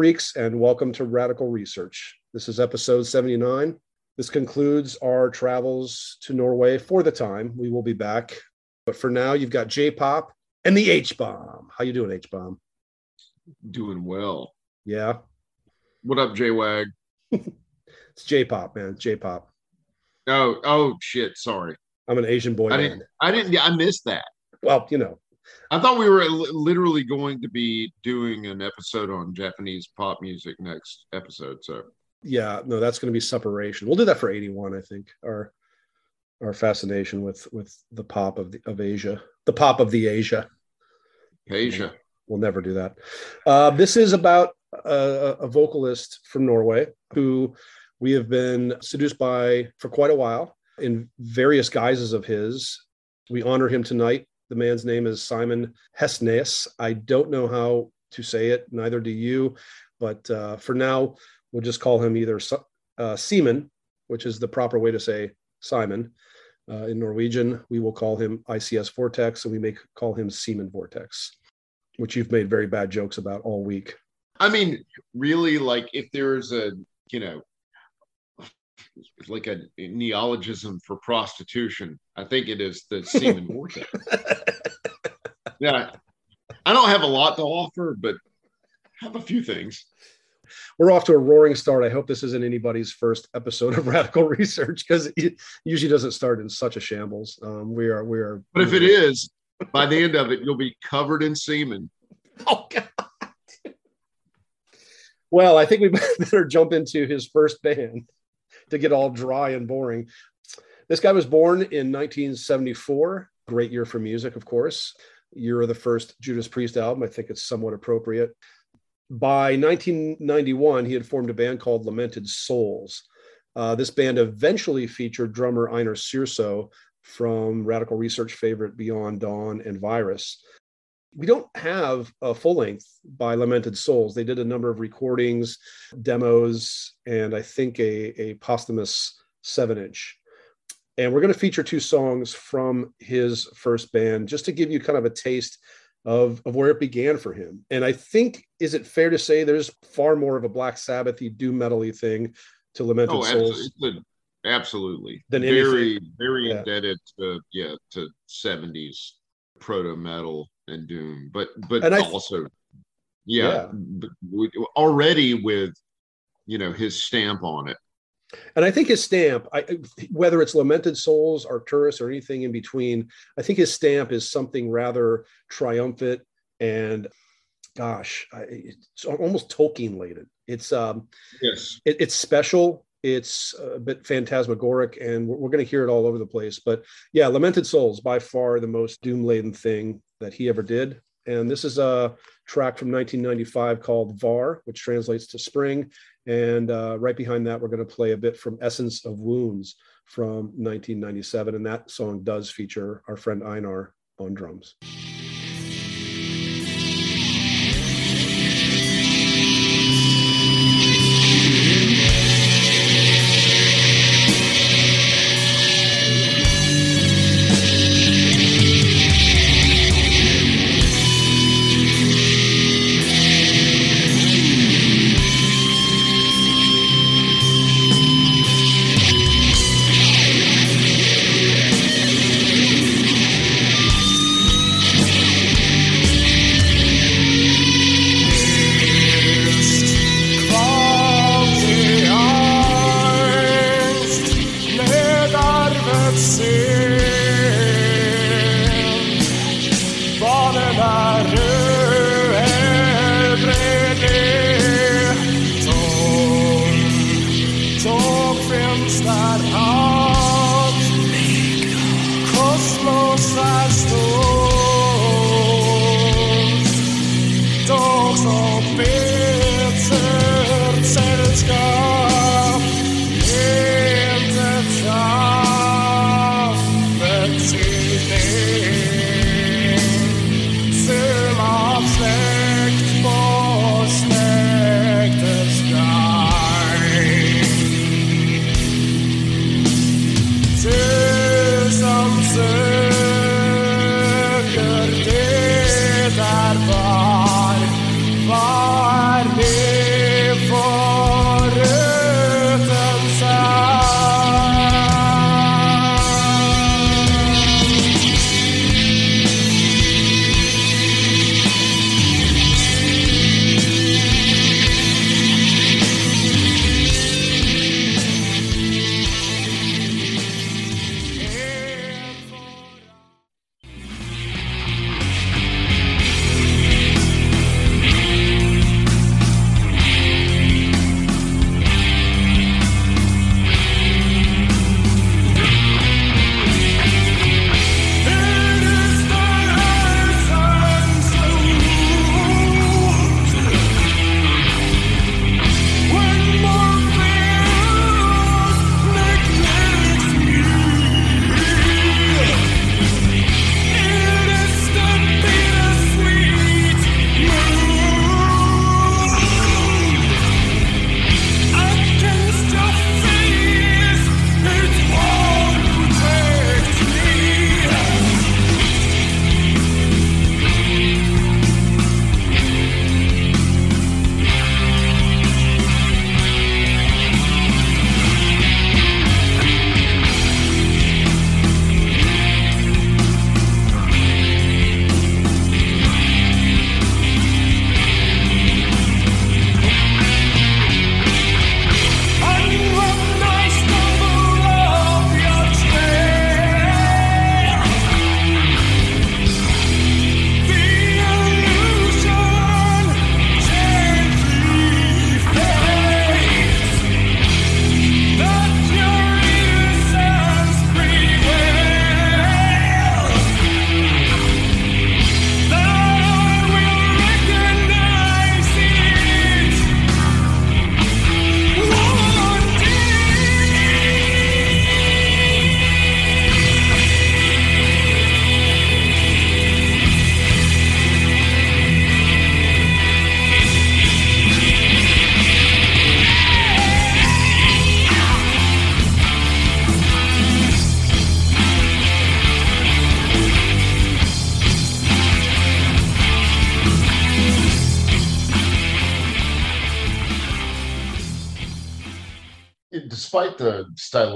freaks, and welcome to Radical Research. This is episode 79. This concludes our travels to Norway for the time. We will be back. But for now, you've got J Pop and the H Bomb. How you doing, H Bomb? Doing well. Yeah. What up, J Wag? it's J Pop, man. J Pop. Oh, oh shit. Sorry. I'm an Asian boy. I didn't. I didn't. I missed that. Well, you know, I thought we were literally going to be doing an episode on Japanese pop music next episode. So yeah, no, that's going to be separation. We'll do that for 81, I think. Our our fascination with with the pop of the, of Asia, the pop of the Asia. Asia. We'll never do that. Uh, this is about a, a vocalist from Norway who we have been seduced by for quite a while in various guises of his. We honor him tonight the man's name is Simon Hestnes. I don't know how to say it, neither do you. But uh, for now, we'll just call him either uh, Seaman, which is the proper way to say Simon. Uh, in Norwegian, we will call him ICS Vortex, and we may call him Seaman Vortex, which you've made very bad jokes about all week. I mean, really, like if there's a, you know, like a neologism for prostitution. I think it is the semen vortex. Yeah, I don't have a lot to offer, but I have a few things. We're off to a roaring start. I hope this isn't anybody's first episode of Radical Research because it usually doesn't start in such a shambles. Um, we are, we are. But if it is, by the end of it, you'll be covered in semen. Oh God. Well, I think we better jump into his first band to get all dry and boring. This guy was born in 1974. Great year for music, of course. Year of the first Judas Priest album. I think it's somewhat appropriate. By 1991, he had formed a band called Lamented Souls. Uh, this band eventually featured drummer Einar Sjursø from Radical Research favorite Beyond Dawn and Virus. We don't have a full length by Lamented Souls. They did a number of recordings, demos, and I think a, a posthumous seven inch. And we're going to feature two songs from his first band just to give you kind of a taste of, of where it began for him. And I think, is it fair to say there's far more of a Black Sabbathy doom metally thing to Lamented oh, Souls? Absolutely. Than very, anything. very yeah. indebted to yeah to 70s proto metal and Doom, but but and also, yeah, yeah. already with you know his stamp on it. And I think his stamp, I, whether it's Lamented Souls, Arcturus, or anything in between, I think his stamp is something rather triumphant and, gosh, it's almost Tolkien laden. It's um, yes, it, it's special. It's a bit phantasmagoric, and we're, we're going to hear it all over the place. But yeah, Lamented Souls by far the most doom laden thing that he ever did. And this is a track from 1995 called VAR, which translates to spring. And uh, right behind that, we're going to play a bit from Essence of Wounds from 1997. And that song does feature our friend Einar on drums.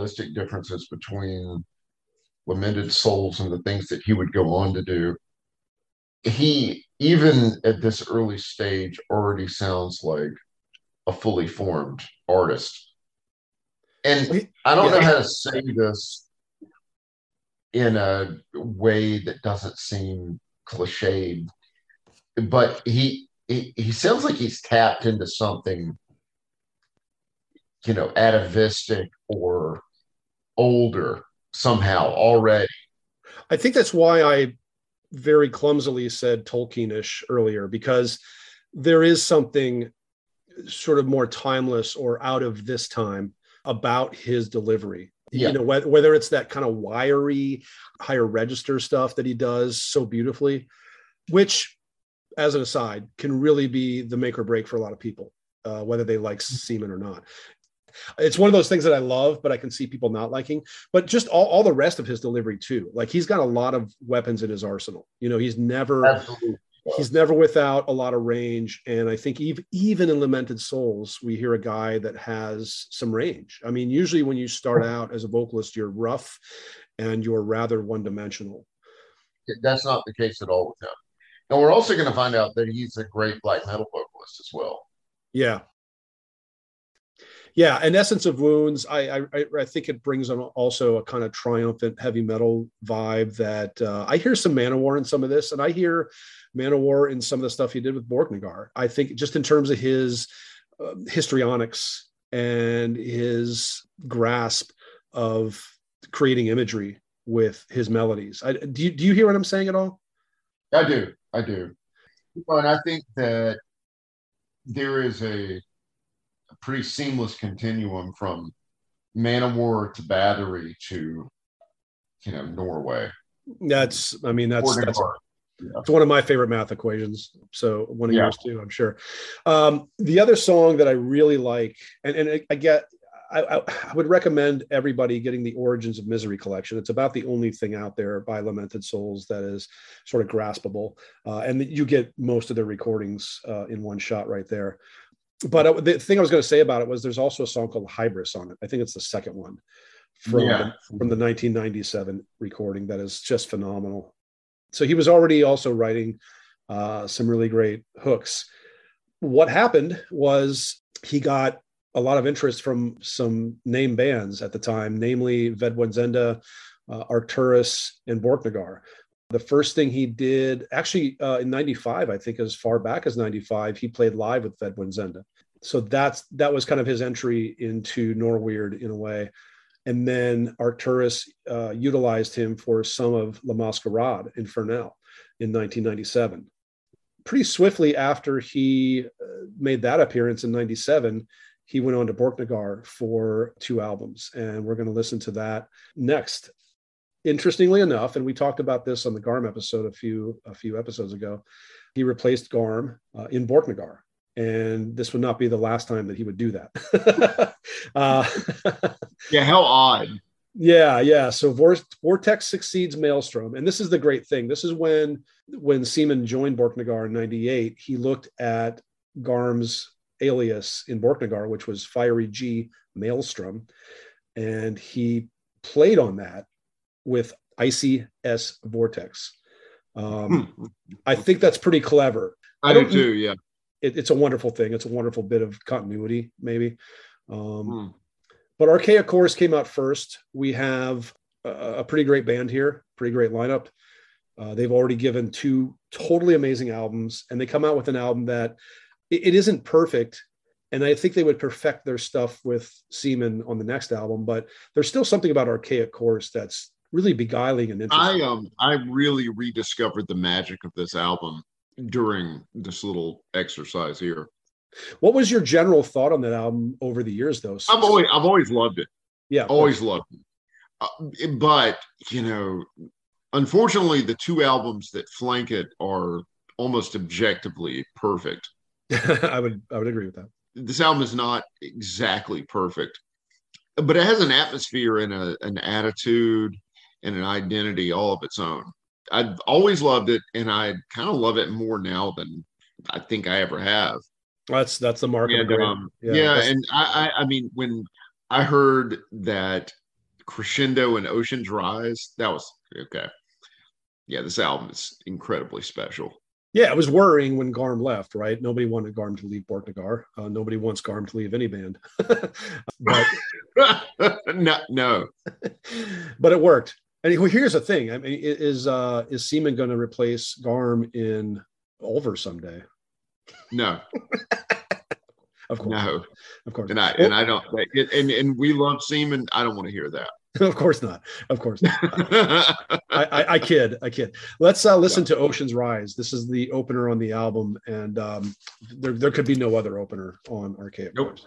Stylistic differences between Lamented Souls and the things that he would go on to do, he even at this early stage already sounds like a fully formed artist. And I don't know how to say this in a way that doesn't seem cliched, but he, he he sounds like he's tapped into something, you know, atavistic or older somehow already. I think that's why I very clumsily said Tolkienish earlier because there is something sort of more timeless or out of this time about his delivery. Yeah. You know, whether, whether it's that kind of wiry, higher register stuff that he does so beautifully, which, as an aside, can really be the make or break for a lot of people, uh, whether they like Seaman or not. It's one of those things that I love, but I can see people not liking. But just all, all the rest of his delivery too. Like he's got a lot of weapons in his arsenal. You know, he's never Absolutely. he's never without a lot of range. And I think even even in Lamented Souls, we hear a guy that has some range. I mean, usually when you start out as a vocalist, you're rough and you're rather one dimensional. That's not the case at all with him. And we're also going to find out that he's a great black metal vocalist as well. Yeah, yeah, and Essence of Wounds, I, I, I think it brings on also a kind of triumphant heavy metal vibe that uh, I hear some Manowar in some of this, and I hear Manowar in some of the stuff he did with Borknagar. I think just in terms of his uh, histrionics and his grasp of creating imagery with his melodies. I, do you do you hear what I'm saying at all? I do, I do, and I think that there is a pretty seamless continuum from Manowar to Bathory to you know Norway. That's I mean that's that's, yeah. it's one of my favorite math equations. So one of yeah. yours too, I'm sure. Um, the other song that I really like, and and I get. I, I, would recommend everybody getting the Origins of Misery collection. It's about the only thing out there by Lamented Souls that is sort of graspable, uh, and you get most of their recordings uh, in one shot right there but uh, the thing I was going to say about it was there's also a song called Hybris on it. I think it's the second one from yeah. the, from the 1997 recording that is just phenomenal. So he was already also writing uh, some really great hooks. What happened was he got a lot of interest from some name bands at the time, namely Ved Buens Ende, uh, Arcturus, and Borknagar. The first thing he did, actually uh, in 95, I think as far back as 95, he played live with Ved Buens Ende. So that's that was kind of his entry into Norweird in a way. And then Arcturus uh, utilized him for some of La Masquerade Infernale in 1997. Pretty swiftly after he uh, made that appearance in 97, he went on to Borknagar for two albums. And we're going to listen to that next interestingly enough, and we talked about this on the Garm episode a few a few episodes ago, he replaced Garm uh, in Borknagar, and this would not be the last time that he would do that. uh, yeah, how odd. Yeah, yeah. So Vortex succeeds Maelstrom, and this is the great thing. This is when when Seaman joined Borknagar in '98. He looked at Garm's alias in Borknagar, which was Fiery G Maelstrom, and he played on that with Icy S Vortex. Um, hmm. I think that's pretty clever. I, I do too. Yeah, it, it's a wonderful thing. It's a wonderful bit of continuity, maybe. Um, hmm. But Archaic Course came out first. We have a, a, pretty great band here, pretty great lineup. Uh, they've already given two totally amazing albums, and they come out with an album that it, it isn't perfect. And I think they would perfect their stuff with Seaman on the next album, but there's still something about Archaic Course that's really beguiling and interesting. I um I really rediscovered the magic of this album during this little exercise here. What was your general thought on that album over the years, though? I've always I've always loved it. Yeah, always loved it. Uh, but you know, unfortunately, the two albums that flank it are almost objectively perfect. I would I would agree with that. This album is not exactly perfect, but it has an atmosphere and a, an attitude and an identity all of its own. I've always loved it, and I kind of love it more now than I think I ever have. That's that's the mark. And, um, yeah, yeah and I, I, I mean when I heard that Crescendo and Oceans Rise. That was okay. Yeah, this album is incredibly special. Yeah, it was worrying when Garm left, right? Nobody wanted Garm to leave Borknagar. Uh, nobody wants Garm to leave any band. but no, no. but it worked. And here's the thing: I mean, is uh, is Seaman going to replace Garm in Ulver someday? No. of course. No. Of course. And I and I don't and and we love Seaman. I don't want to hear that. of course not. Of course not. I, I, I, kid. I kid. Let's uh, listen yeah. to Ocean's Rise. This is the opener on the album, and um, there there could be no other opener on Archaic. Nope.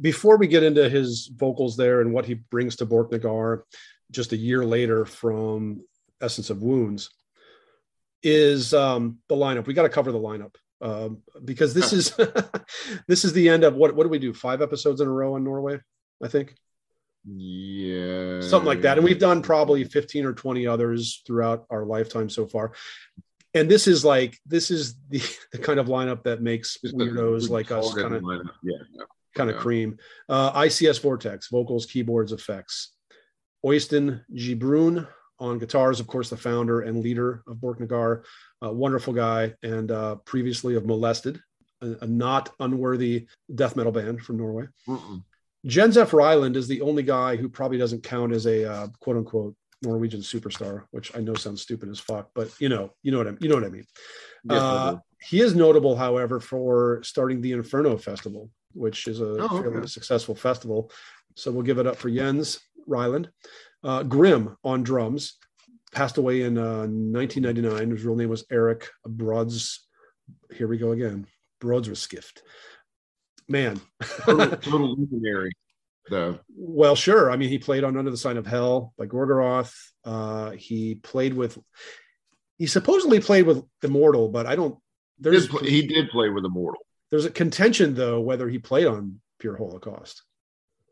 Before we get into his vocals there and what he brings to Borknagar just a year later from Essence of Wounds, is um, the lineup. We got to cover the lineup um, because this is this is the end of what what do we do? Five episodes in a row on Norway, I think. Yeah, something like that. And we've done probably fifteen or twenty others throughout our lifetime so far. And this is like this is the, the kind of lineup that makes weirdos like us kind of yeah kind of yeah. cream. Uh, ICS Vortex, vocals, keyboards, effects. Oystein Brun on guitars, of course, the founder and leader of Borknagar, a wonderful guy, and uh, previously of Molested, a, a, not unworthy death metal band from Norway. Mm-mm. Jens F. Ryland is the only guy who probably doesn't count as a uh, quote unquote Norwegian superstar, which I know sounds stupid as fuck, but you know, you know what I mean. you know what I mean. uh, he is notable, however, for starting the Inferno Festival, which is a oh, fairly successful festival. So we'll give it up for Jens Ryland. Uh, Grim on drums, passed away in uh, 1999. His real name was Eric Brods. Here we go again. Brodsskift. Man, total, total luminary. Though. Well, sure. I mean, he played on Under the Sign of Hell by Gorgoroth. Uh, he played with. He supposedly played with Immortal, but I don't. There's he did, play, he did play with Immortal. There's a contention though whether he played on Pure Holocaust.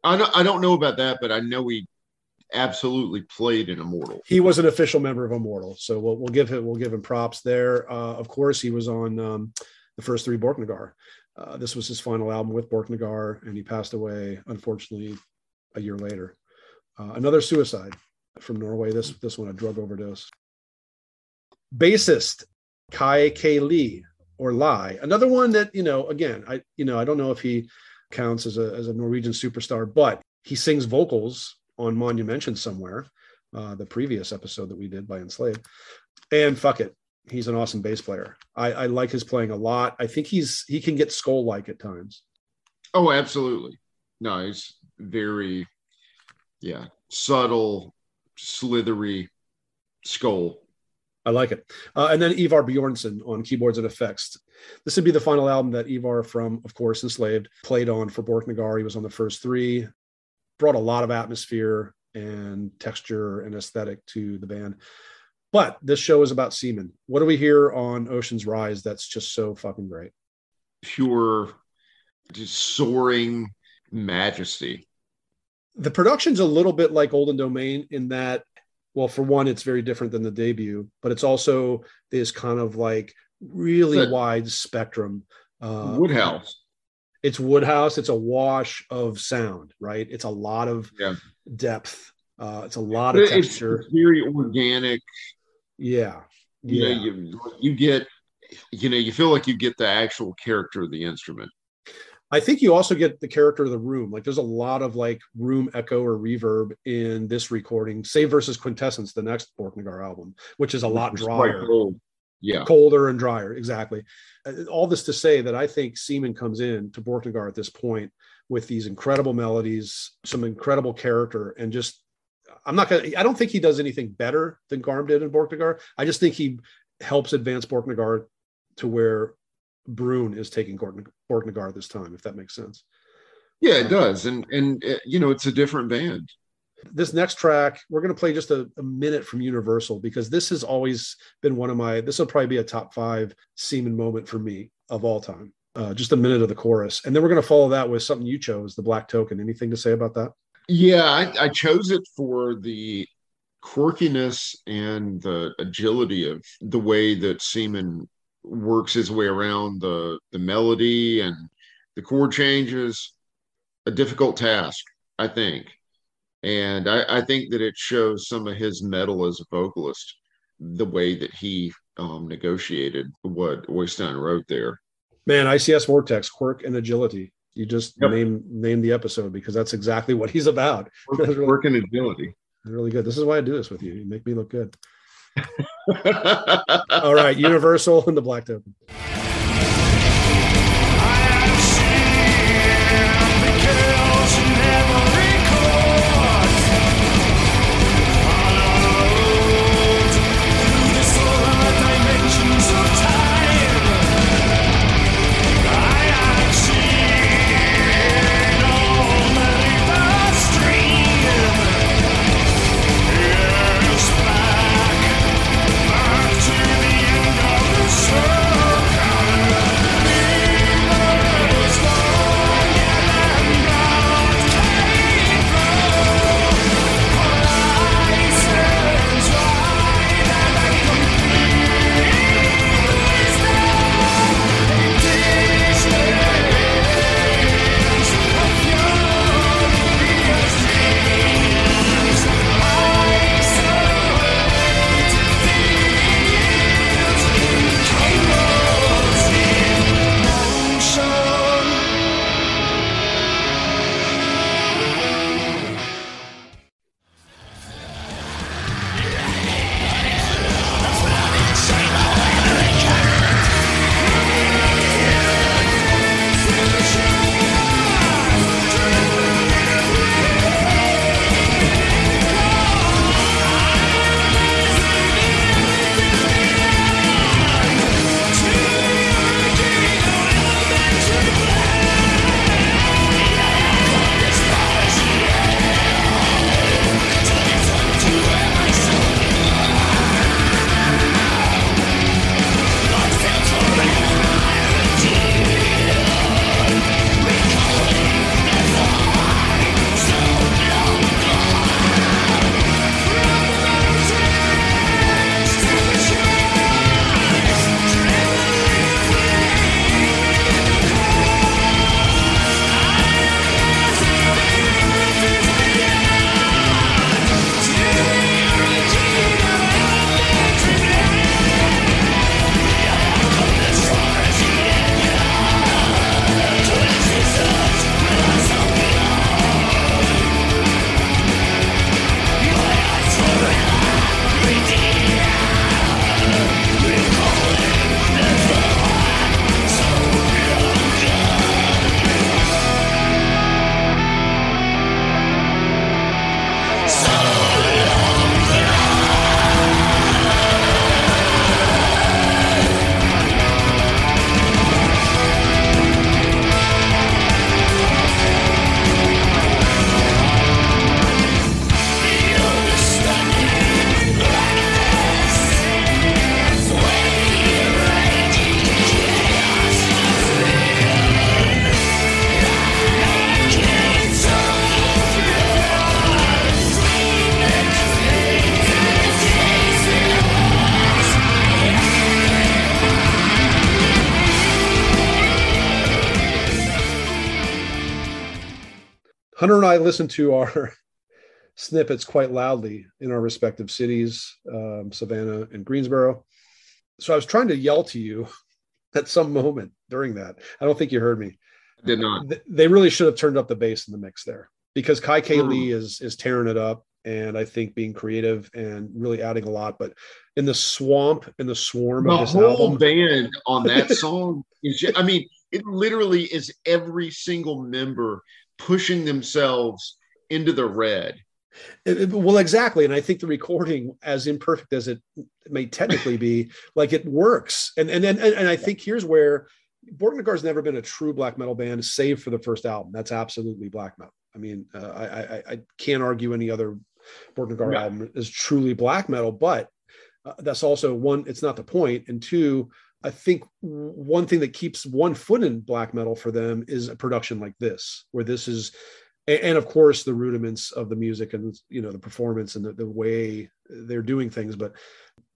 I don't, I don't know about that, but I know he absolutely played in Immortal. He was an official member of Immortal, so we'll, we'll give him we'll give him props there. Uh, of course, he was on um, the first three Borknagar. Uh, this was his final album with Borknagar, and he passed away unfortunately a year later. Uh, another suicide from Norway. This this one a drug overdose. Bassist Kai K Lee or lie. Another one that you know, again, I you know, I don't know if he counts as a as a Norwegian superstar, but he sings vocals on Monumension somewhere. Uh, the previous episode that we did by Enslaved, and fuck it, he's an awesome bass player. I, I like his playing a lot. I think he's he can get skull like at times. Oh, absolutely. No, he's very, yeah, subtle, slithery skull. I like it. Uh, and then Ivar Bjornson on keyboards and effects. This would be the final album that Ivar from, of course, Enslaved played on for Borknagar. He was on the first three, brought a lot of atmosphere and texture and aesthetic to the band. But this show is about seamen. What do we hear on Ocean's Rise that's just so fucking great? Pure, just soaring majesty. The production's a little bit like Golden Domain in that, well, for one, it's very different than the debut, but it's also this kind of like really wide spectrum. Uh, Woodhouse. It's Woodhouse. It's a wash of sound, right? It's a lot of yeah. depth. Uh, it's a lot of texture. It's very organic. Yeah. You yeah. know, you, you get, you know, you feel like you get the actual character of the instrument. I think you also get the character of the room. Like there's a lot of like room echo or reverb in this recording, say versus Quintessence, the next Borknagar album, which is a lot drier. Yeah. Colder and drier. Exactly. Uh, all this to say that I think Seaman comes in to Borknagar at this point with these incredible melodies, some incredible character, and just I'm not gonna. I don't think he does anything better than Garm did in Borknagar. I just think he helps advance Borknagar to where Brun is taking Borknagar this time, if that makes sense. Yeah, it does, and and uh, you know it's a different band. This next track, we're going to play just a, a, minute from Universal because this has always been one of my. This will probably be a top five Seaman moment for me of all time. Uh, just a minute of the chorus, and then we're going to follow that with something you chose, the Black Token. Anything to say about that? Yeah, I, I chose it for the quirkiness and the agility of the way that Seaman works his way around the the melody and the chord changes. A difficult task, I think, and I, I think that it shows some of his metal as a vocalist, the way that he um, negotiated what Oystein wrote there. Man, ICS Vortex, quirk and agility. You just yep. name name the episode because that's exactly what he's about. Work, really, work and agility. Really good. This is why I do this with you. You make me look good. All right, Universal and the Black Token. Hunter and I listened to our snippets quite loudly in our respective cities, um, Savannah and Greensboro. So I was trying to yell to you at some moment during that. I don't think you heard me. Did not. They really should have turned up the bass in the mix there because Kai K. Mm. Lee is is tearing it up and I think being creative and really adding a lot. But in the swamp, in the swarm the of this whole album, band on that song is. Just, I mean, it literally is every single member pushing themselves into the red. Well, exactly, and I think the recording, as imperfect as it may technically be, like it works. And and and, and I think here's where Borknagar's never been a true black metal band, save for the first album. That's absolutely black metal. I mean, uh, I, I, I can't argue any other Borknagar yeah. album is truly black metal, but uh, that's also one. It's not the point, and two, I think one thing that keeps one foot in black metal for them is a production like this, where this is, and, of course the rudiments of the music and you know the performance and the, the way they're doing things. But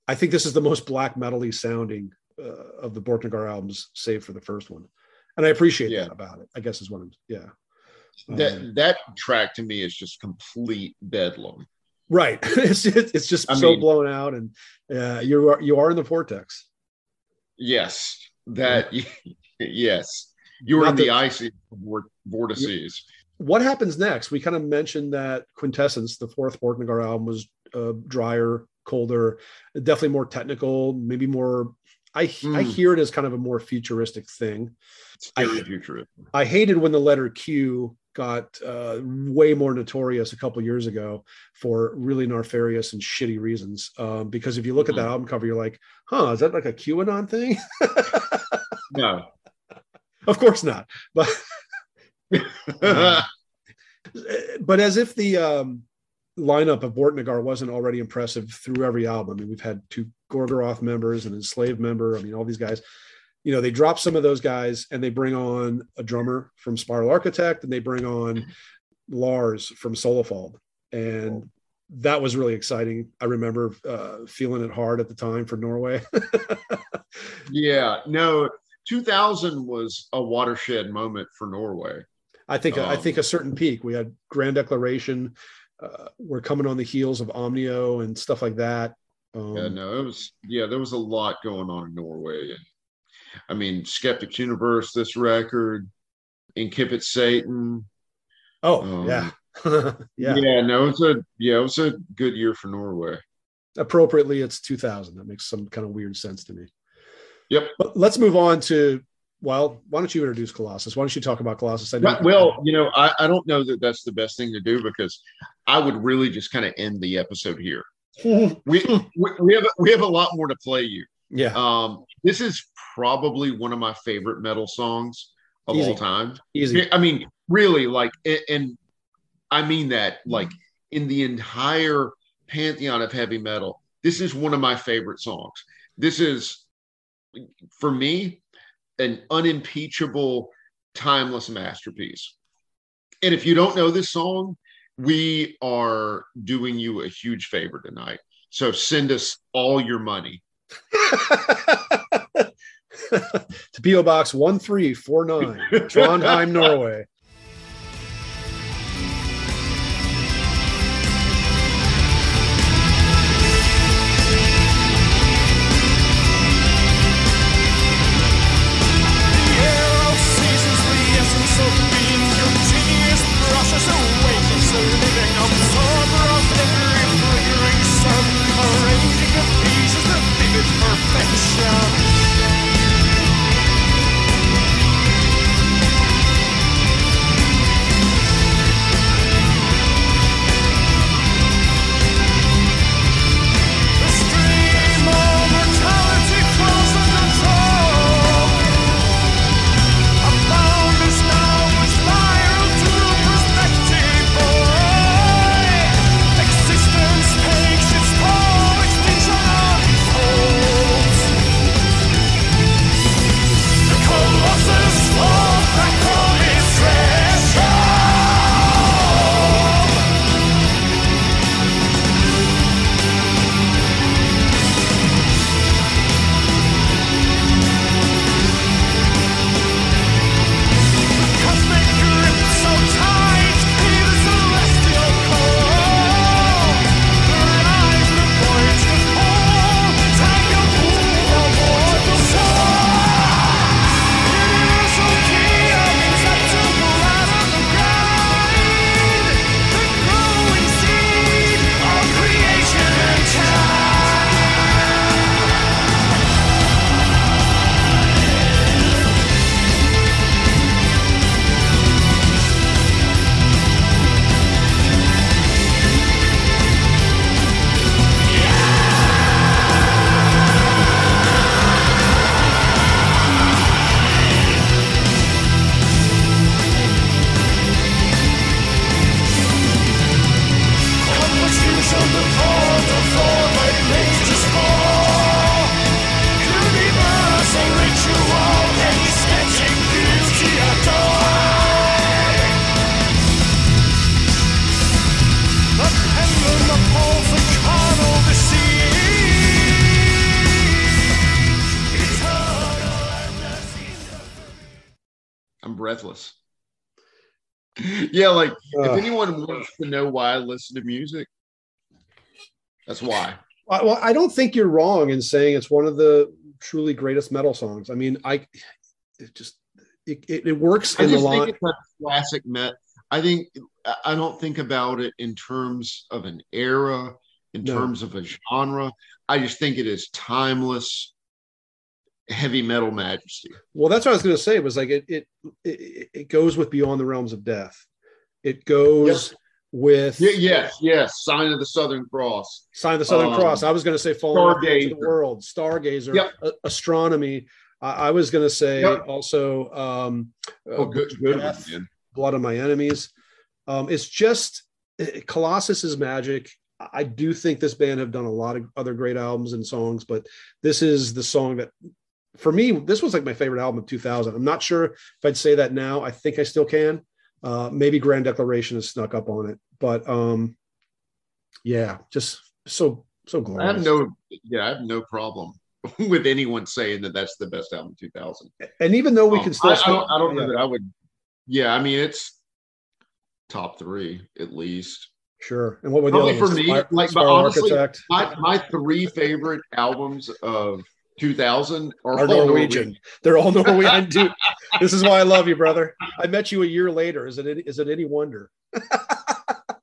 I think this is the most black metally sounding uh, of the Borknagar albums, save for the first one, and I appreciate yeah. that about it. I guess is what I'm. Yeah. That um, that track to me is just complete bedlam. Right. it's just, it's just I so mean, blown out, and uh, you are you are in the vortex. Yes, that yes, you were in the, the icy vortices. What happens next? We kind of mentioned that Quintessence, the fourth Borknagar album, was uh, drier, colder, definitely more technical, maybe more. I mm. I hear it as kind of a more futuristic thing. I, futuristic. I hated when the letter Q got uh, way more notorious a couple years ago for really nefarious and shitty reasons. Um, because if you look mm-hmm. at that mm-hmm. album cover, you're like, huh, is that like a QAnon thing? no, of course not. But but as if the um, lineup of Borknagar wasn't already impressive through every album. I mean, we've had two Gorgoroth members, an enslaved member. I mean, all these guys you know, they drop some of those guys and they bring on a drummer from Spiral Architect and they bring on Lars from Solefald. And that was really exciting. I remember uh, feeling it hard at the time for Norway. yeah, no, 2000 was a watershed moment for Norway. I think um, I think a certain peak. We had Grand Declaration. Uh, we're coming on the heels of Omnio and stuff like that. Um, yeah, no, it was yeah, there was a lot going on in Norway, and I mean, Skeptics Universe, this record, Incipit Satan. Oh, um, yeah. yeah. Yeah, no, it's a yeah, it was a good year for Norway. Appropriately, it's 2000. That makes some kind of weird sense to me. Yep. But let's move on to well, why don't you introduce Colossus? Why don't you talk about Colossus? well, you know, I, I don't know that that's the best thing to do because I would really just kind of end the episode here. we, we we have we have a lot more to play you. Yeah. Um, this is probably one of my favorite metal songs of Easy. all time. Easy. I mean, really, like, and I mean that, like, in the entire pantheon of heavy metal, this is one of my favorite songs. This is, for me, an unimpeachable, timeless masterpiece. And if you don't know this song, we are doing you a huge favor tonight. So send us all your money. to PO Box 1349, Trondheim, Norway. Yeah, like if anyone wants to know why I listen to music, that's why. Well, I don't think you're wrong in saying it's one of the truly greatest metal songs. I mean, I it just it, it, it works I in the line. Classic met. I think I don't think about it in terms of an era, in no. terms of a genre. I just think it is timeless heavy metal majesty. Well, that's what I was going to say. It was like it it it, it goes with Beyond the Realms of Death. It goes yep. with yeah, yes, yes, Sign of the Southern Cross. Sign of the Southern um, Cross. I was going to say Falling into the World, Stargazer, yep. a- Astronomy. I, I was going to say yep. also um, oh, good, good Death, Blood of My Enemies. Um, it's just Colossus is magic. I do think this band have done a lot of other great albums and songs, but this is the song that for me, this was like my favorite album of 2000. I'm not sure if I'd say that now. I think I still can. Uh, maybe Grand Declaration has snuck up on it, but um, yeah, just so so glorious. I have no, yeah, I have no problem with anyone saying that that's the best album 2000. And even though we um, can still, I, I don't, I don't yeah. know that I would. Yeah, I mean it's top three at least. Sure. And what would the Probably for me, like, but honestly, my, my three favorite albums of 2000 are, are Norwegian. Norwegian. They're all Norwegian. Dude, this is why I love you, brother. I met you a year later. Is it is it any wonder?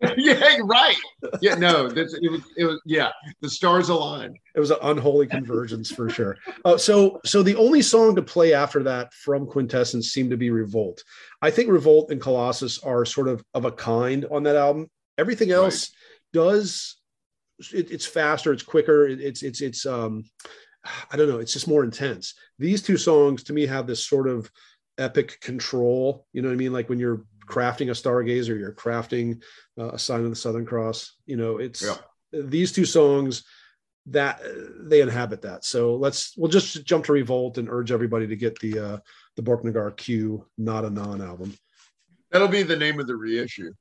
yeah, right. Yeah, no, it was it was yeah, the stars aligned. It was an unholy convergence for sure. Uh, so so the only song to play after that from Quintessence seemed to be Revolt. I think Revolt and Colossus are sort of of a kind on that album. Everything else right. does it, it's faster, it's quicker, it, it's it's it's um I don't know, it's just more intense. These two songs to me have this sort of epic control. You know what I mean? Like when you're crafting a stargazer, you're crafting uh, a sign of the Southern Cross. You know, it's yeah. these two songs that they inhabit that. So let's we'll just jump to Revolt and urge everybody to get the uh, the Borknagar Q Not a Non album. That'll be the name of the reissue.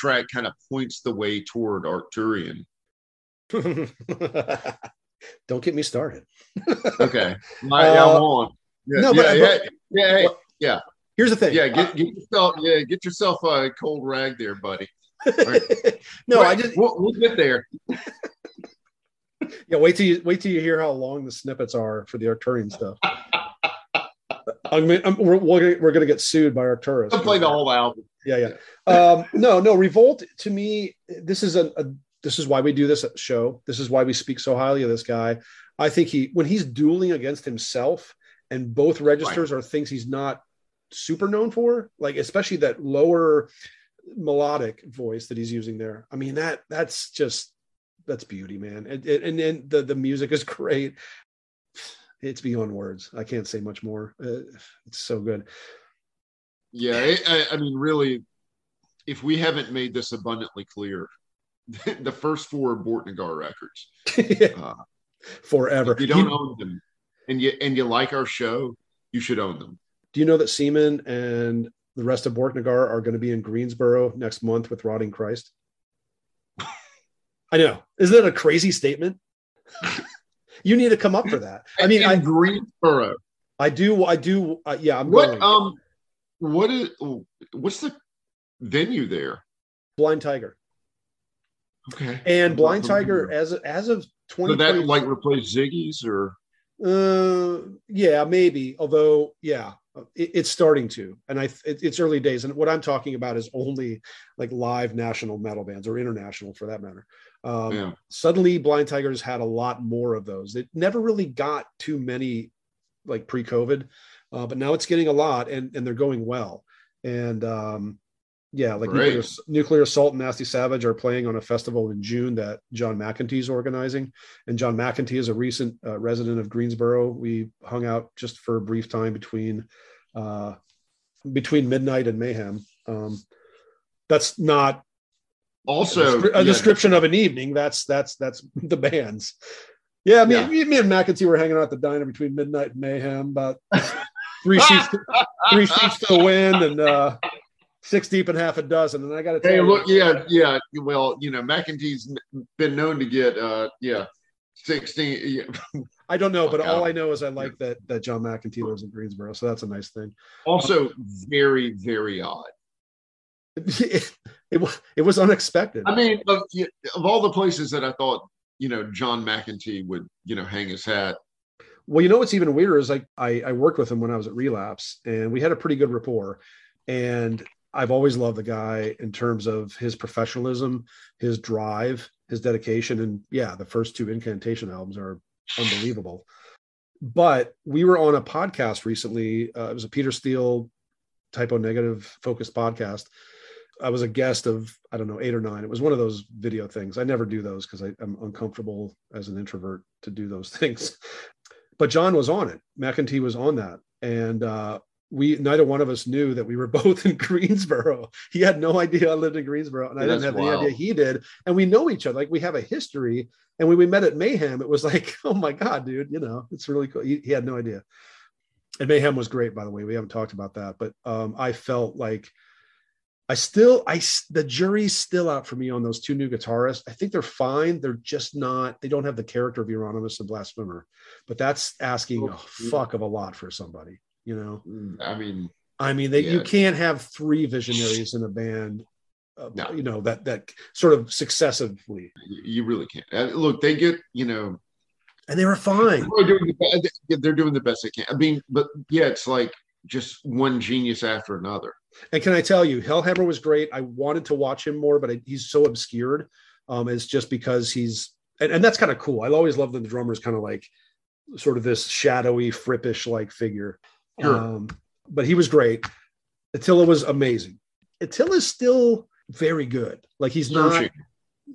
Track kind of points the way toward Arcturian. Don't get me started. okay, am uh, on. Yeah, no, yeah, but, yeah, yeah, yeah, yeah. Here's the thing. Yeah, get, get yourself, yeah, get yourself a cold rag there, buddy. Right. no, wait, I just we'll, we'll get there. yeah, wait till you wait till you hear how long the snippets are for the Arcturian stuff. I mean, I'm, we're, we're going to get sued by Arcturus. I'll play the whole album. Yeah, yeah. Um, no, no. Revolt to me, this is a, a, this is why we do this show. This is why we speak so highly of this guy. I think he when he's dueling against himself, and both registers right. are things he's not super known for, like especially that lower melodic voice that he's using there. I mean that that's just that's beauty, man. And and, and the the music is great. It's beyond words. I can't say much more. Uh, it's so good. Yeah, I, I mean, really, if we haven't made this abundantly clear, the first four Borknagar records, uh, forever. If you don't you, own them, and you and you like our show, you should own them. Do you know that Simen and the rest of Borknagar are going to be in Greensboro next month with Rotting Christ? I know. Isn't that a crazy statement? You need to come up for that. I mean, I Greensboro. I do. I do. Uh, yeah, I'm what, going. Um, what is what's the venue there? Blind Tiger. Okay. And Blind Tiger, as as of twenty, so that like replace Ziggy's or? Uh, yeah, maybe. Although, yeah, it, it's starting to, and I it, it's early days. And what I'm talking about is only like live national metal bands or international for that matter. Um, yeah. Suddenly, Blind Tigers had a lot more of those. It never really got too many like pre-COVID, uh, but now it's getting a lot, and and they're going well. And um, yeah, like nuclear, nuclear, Assault and Nasty Savage are playing on a festival in June that John McEntee is organizing. And John McEntee is a recent uh, resident of Greensboro. We hung out just for a brief time between uh, between midnight and mayhem. Um, that's not also a, a yeah. description of an evening. That's that's that's the bands. Yeah, me, yeah. me, me and McEntee were hanging out at the diner between midnight and mayhem, about three sheets, three sheets to the wind, and uh, six deep and half a dozen. And I got to tell hey, you, look, yeah, yeah. Well, you know, McEntee's been known to get, uh, yeah, sixteen. Yeah. I don't know, but all I know is I like that that John McEntee lives in Greensboro, so that's a nice thing. Also, um, very, very odd. it, it, it was unexpected. I mean, of, of all the places that I thought, you know, John McEntee would, you know, hang his hat. Well, you know what's even weirder is like I, I worked with him when I was at Relapse, and we had a pretty good rapport. And I've always loved the guy in terms of his professionalism, his drive, his dedication, and yeah, the first two Incantation albums are unbelievable. But we were on a podcast recently. Uh, it was a Peter Steele Type O Negative focused podcast I was a guest of I don't know eight or nine. It was one of those video things. I never do those because I'm uncomfortable as an introvert to do those things. But John was on it. McEntee was on that, and uh, we neither one of us knew that we were both in Greensboro. He had no idea I lived in Greensboro, and I didn't have wild. any idea he did. And we know each other, like we have a history. And when we met at Mayhem, it was like, oh my god, dude, you know, it's really cool. He, he had no idea. And Mayhem was great, by the way. We haven't talked about that, but um, I felt like I still, I the jury's still out for me on those two new guitarists. I think they're fine. They're just not. They don't have the character of Euronymous and Blasphemer, but that's asking oh, a fuck of a lot for somebody. You know. Mm, I mean. I mean, that yeah. you can't have three visionaries in a band. Uh, no. You know that that sort of successively. You really can't. Uh, look, they get you know and they were fine. They're doing, the, they're doing the best they can. I mean, but yeah, it's like just one genius after another. And can I tell you, Hellhammer was great. I wanted to watch him more, but I, he's so obscured. Um, it's just because he's, and, and that's kind of cool. I always love that the drummer's kind of like sort of this shadowy, frippish like figure. Sure. Um, but he was great. Attila was amazing. Attila's still very good. Like he's not,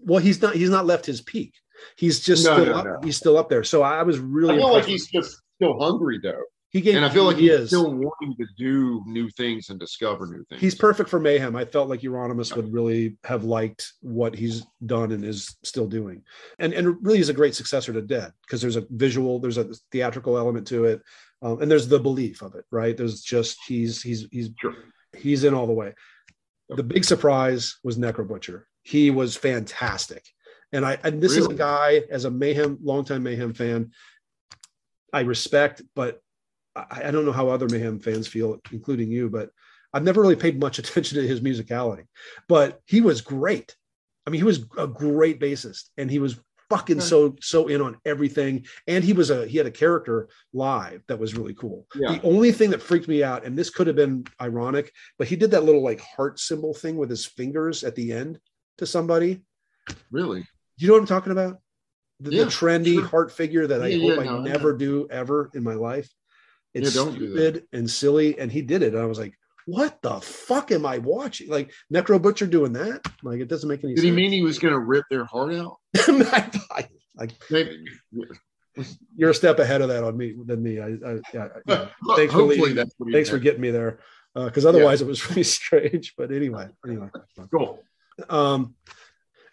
well, he's not, he's not left his peak. He's just no, still no, up, no. he's still up there. So I was really, I feel like he's just still hungry though. He gave, and I feel like he he's is. still wanting to do new things and discover new things. He's perfect for mayhem. I felt like Euronymous would really have liked what he's done and is still doing, and and really is a great successor to Dead because there's a visual, there's a theatrical element to it, um, and there's the belief of it. Right? There's just he's he's he's sure. he's in all the way. The big surprise was Necrobutcher. He was fantastic, and I and this really? is a guy as a mayhem longtime mayhem fan. I respect, but I, I don't know how other Mayhem fans feel, including you, but I've never really paid much attention to his musicality. But he was great. I mean, he was a great bassist, and he was fucking so so in on everything and he was a he had a character live that was really cool yeah. the only thing that freaked me out and this could have been ironic but he did that little like heart symbol thing with his fingers at the end to somebody really you know what i'm talking about the, yeah, the trendy sure. heart figure that yeah, i hope i no, never do ever in my life it's yeah, stupid and silly. And he did it. And I was like, what the fuck am I watching? Like Necrobutcher doing that? Like it doesn't make any did sense. Did he mean he was going to rip their heart out? I, I, Maybe. you're a step ahead of that on me than me. I, I yeah, yeah. Thanks for leading, thanks for getting me there. Because uh, otherwise yeah. it was really strange. But anyway, anyway. Cool. Um,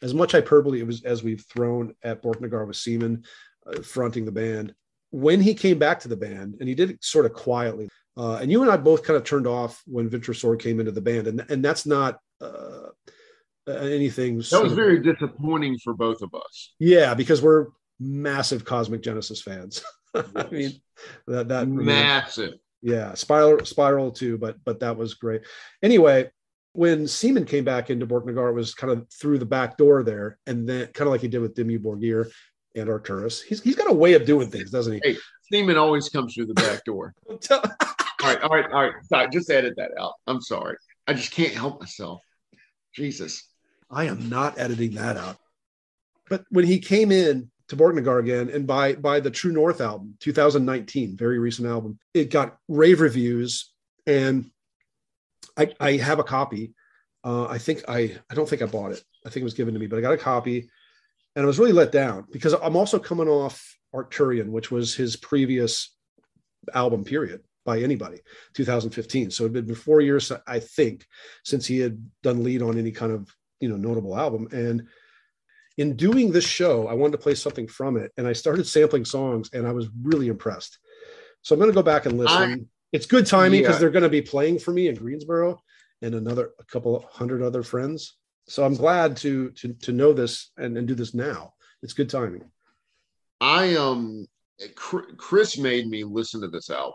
as much hyperbole it was as we've thrown at Borknagar with Simen uh, fronting the band, when he came back to the band, and he did it sort of quietly, uh, and you and I both kind of turned off when Sword came into the band, and and that's not uh, anything. That was very disappointing for both of us. Yeah, because we're massive Cosmic Genesis fans. I mean, that that massive. Yeah, Spiral Spiral too, but but that was great. Anyway, when Simen came back into Borknagar, it was kind of through the back door there, and then kind of like he did with Dimmu Borgir and Arcturus. He's he's got a way of doing things, doesn't he? Hey, Simen always comes through the back door. all right, all right, all right. Sorry, just edit that out. I'm sorry. I just can't help myself. Jesus. I am not editing that out. But when he came in to Borknagar again, and by by the True North album, 2019, very recent album, it got rave reviews, and I, I have a copy. Uh, I think I I don't think I bought it. I think it was given to me, but I got a copy, and I was really let down because I'm also coming off Arcturian, which was his previous album period by anybody 2015 so it had been four years i think since he had done lead on any kind of you know notable album. And in doing this show i wanted to play something from it and i started sampling songs and i was really impressed. So i'm going to go back and listen. I, it's good timing because yeah. they're going to be playing for me in greensboro and another a couple hundred other friends so i'm glad to to to know this and, and do this now it's good timing i um chris made me listen to this album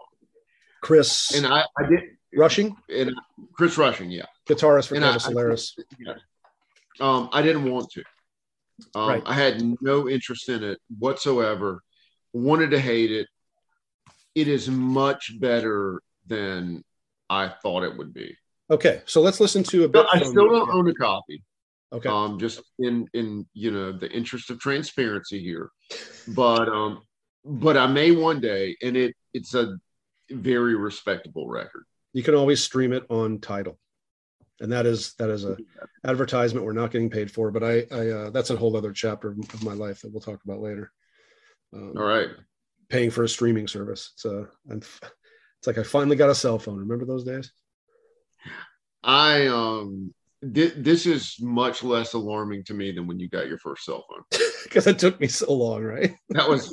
chris and i i did rushing and chris rushing yeah guitarist for Corvus Solaris. Yeah. Um, I didn't want to. Um, right. I had no interest in it whatsoever. Wanted to hate it. It is much better than I thought it would be. Okay, so let's listen to a bit. I still don't own a copy. Okay. Um, just in in you know the interest of transparency here, but um, but I may one day, and it it's a very respectable record. You can always stream it on Tidal, and that is that is a advertisement we're not getting paid for but i i uh, that's a whole other chapter of my life that we'll talk about later um, all right paying for a streaming service it's uh it's like i finally got a cell phone remember those days i um th- this is much less alarming to me than when you got your first cell phone because it took me so long right that was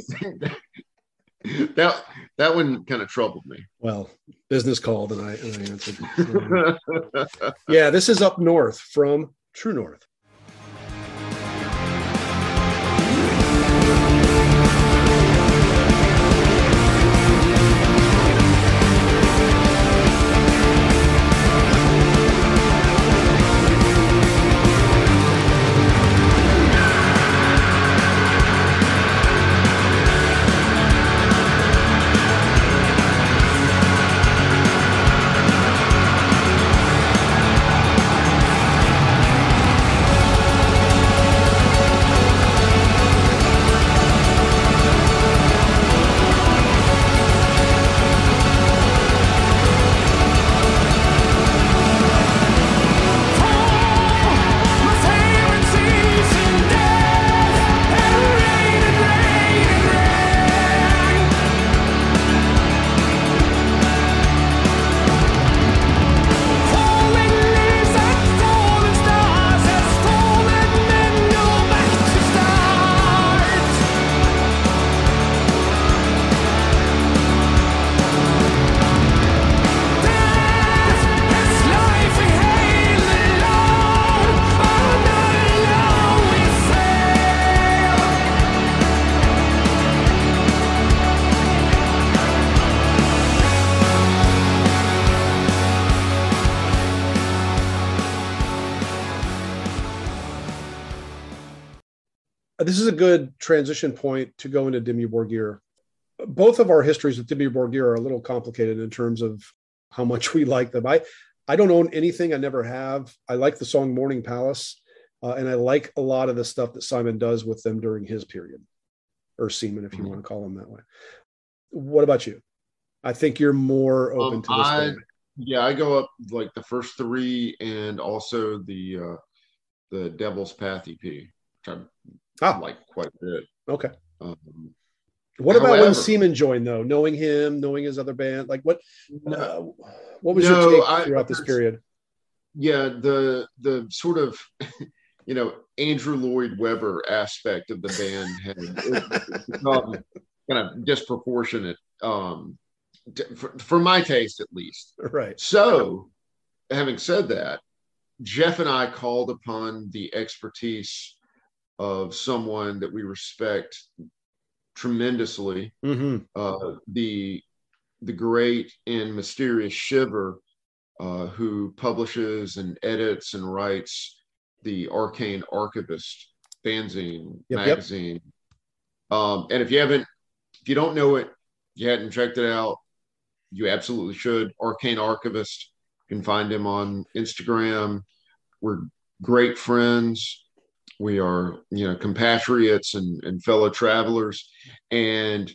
that that one kind of troubled me. Well, business called and I, and I answered. yeah, this is up north from True North. Transition point to go into Dimmu Borgir. Both of our histories with Dimmu Borgir are a little complicated in terms of how much we like them. I, I don't own anything. I never have. I like the song Mourning Palace, uh, and I like a lot of the stuff that Simon does with them during his period, or Simen, if you mm-hmm. want to call him that way. What about you? I think you're more open um, to this. I, yeah, I go up like the first three, and also the uh, the Devil's Path EP, which I'm Ah. like quite a bit. Okay. Um, What about when Simen joined though? Knowing him, knowing his other band, like what? Uh, what was no, your take I, throughout this period? Yeah, the the sort of you know Andrew Lloyd Webber aspect of the band had become kind of disproportionate um, for, for my taste at least. Right. So, having said that, Jeff and I called upon the expertise of someone that we respect tremendously, mm-hmm. uh, the the great and mysterious Shiver, uh, who publishes and edits and writes the Arcane Archivist fanzine yep, magazine. Yep. Um, and if you haven't, if you don't know it, you hadn't checked it out, you absolutely should. Arcane Archivist. You can find him on Instagram. We're great friends. We are, you know, compatriots and, and fellow travelers. And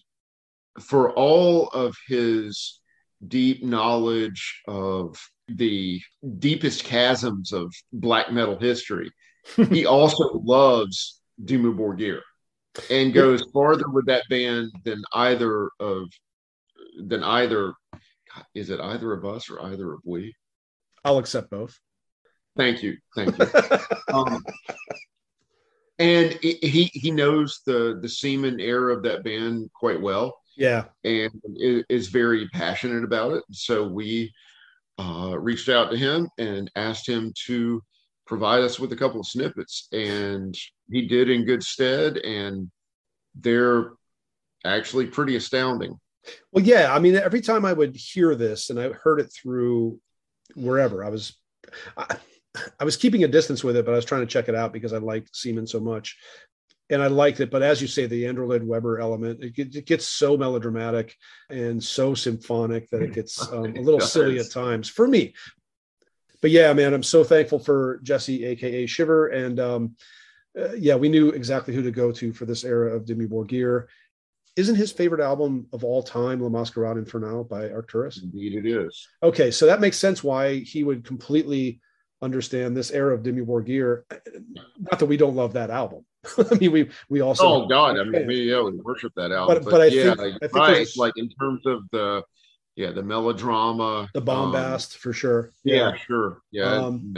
for all of his deep knowledge of the deepest chasms of black metal history, he also loves Dimmu Borgir and goes farther with that band than either of than either is it either of us or either of we? I'll accept both. Thank you, thank you. um, and he he knows the the Simen era of that band quite well. Yeah, and is very passionate about it. So we uh, reached out to him and asked him to provide us with a couple of snippets, and he did in good stead. And they're actually pretty astounding. Well, yeah. I mean, every time I would hear this, and I heard it through wherever I was, I, I was keeping a distance with it, but I was trying to check it out because I liked Simen so much, and I liked it. But as you say, the Andrew Lloyd Webber element, it, it, gets so melodramatic and so symphonic that it gets um, a little silly at times for me. But yeah, man, I'm so thankful for Jesse, aka Shiver, and um, uh, yeah, we knew exactly who to go to for this era of Dimmu Borgir isn't his favorite album of all time La Masquerade Infernale by Arcturus? Indeed, it is. Okay, so that makes sense why he would completely understand this era of Dimmu Borgir. Not that we don't love that album. I mean, we we also. Oh God, I mean, we, yeah, we worship that album. But, but, but I yeah, think, I think right, like in terms of the yeah the melodrama, the bombast um, for sure. Yeah, yeah sure. Yeah, um,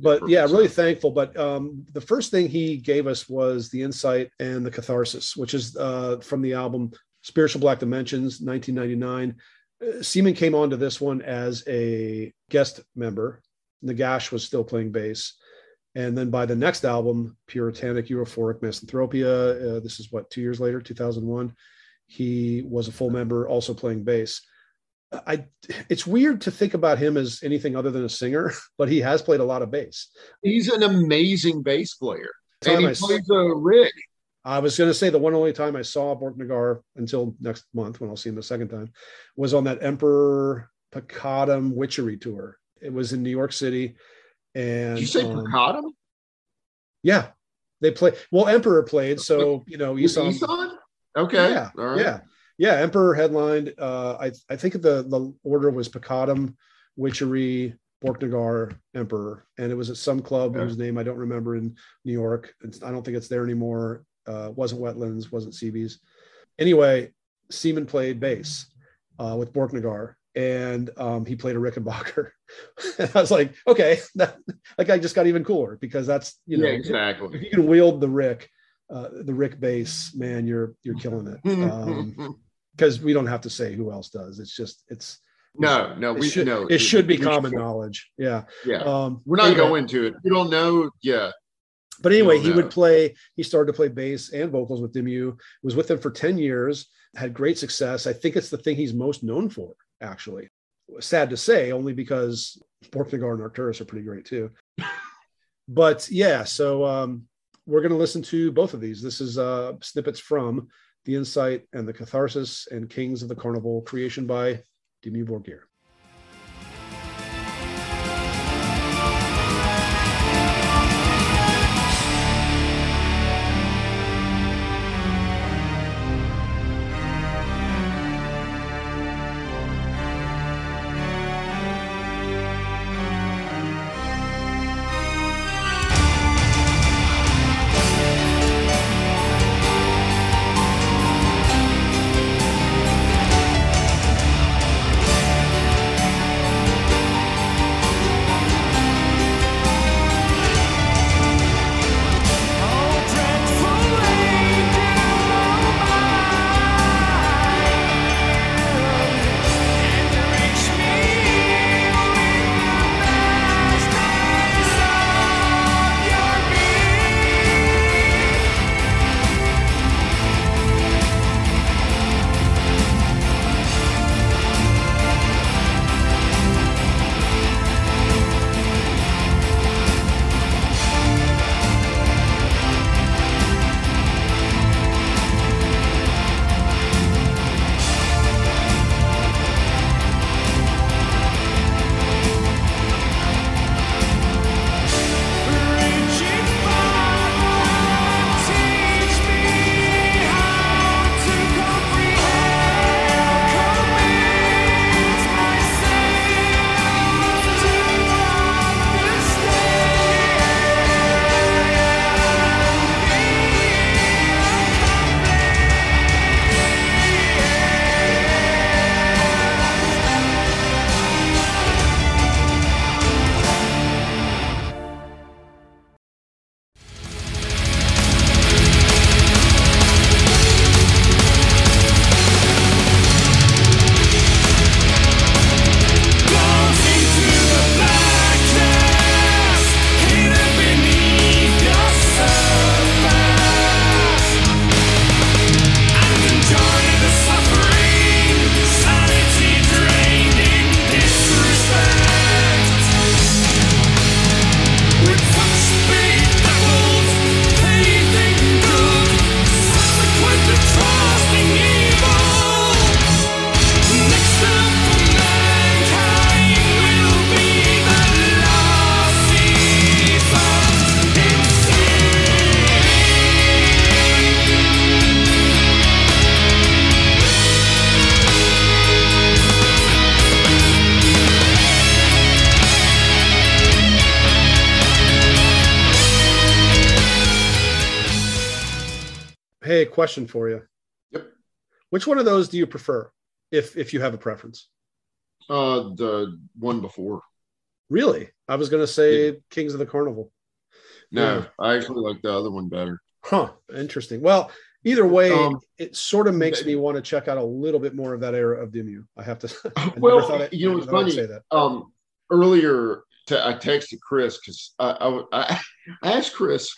but yeah, really thankful. But um, the first thing he gave us was the insight and the catharsis, which is uh, from the album Spiritual Black Dimensions, 1999. Uh, Simen came on to this one as a guest member. Nagash was still playing bass. And then by the next album, Puritanic Euphoric Misanthropia, uh, this is what, two years later, 2001, he was a full member, also playing bass. I it's weird to think about him as anything other than a singer, but he has played a lot of bass. He's an amazing bass player. and he I plays saw, a rig. I was going to say the one only time I saw Borknagar until next month when I'll see him the second time was on that Emperor Peccatum Witchery tour. It was in New York City. And Did you say um? Yeah. They play well, Emperor played, so you know, Ihsahn. Okay. Yeah. Yeah yeah, Emperor headlined. Uh, I I think the the order was Peccatum, Witchery, Borknagar, Emperor, and it was at some club whose name I don't remember in New York. It's, I don't think it's there anymore. Uh, wasn't Wetlands, wasn't CB's. Anyway, Simen played bass uh, with Borknagar, and um, he played a Rickenbacker. and I was like, okay, that, that guy just got even cooler because that's you know yeah, exactly. If you can wield the Rick, uh, the Rick bass, man, you're you're killing it. Um, because we don't have to say who else does. It's just it's no, no, we should, no. It should be common knowledge. Yeah, yeah. Um, We're not anyway. going to it. You don't know. Yeah. But anyway, he know. would play. He started to play bass and vocals with Dimmu. Was with them for ten years. Had great success. I think it's the thing he's most known for. Actually, sad to say, only because Borknagar and Arcturus are pretty great too. but yeah, so um, we're going to listen to both of these. This is uh, snippets from the Insight and the Catharsis and Kings of the Carnival, creation by Dimmu Borgir. Question for you. Yep. Which one of those do you prefer, if if you have a preference? Uh, the one before. Really? I was going to say yeah. Kings of the Carnival. No, yeah. I actually like the other one better. Huh. Interesting. Well, either way, um, it sort of makes me want to check out a little bit more of that era of Dimmu. I have to. I well, I, you know, it's funny. Say that. Um, earlier, t- I texted Chris because I, I, I asked Chris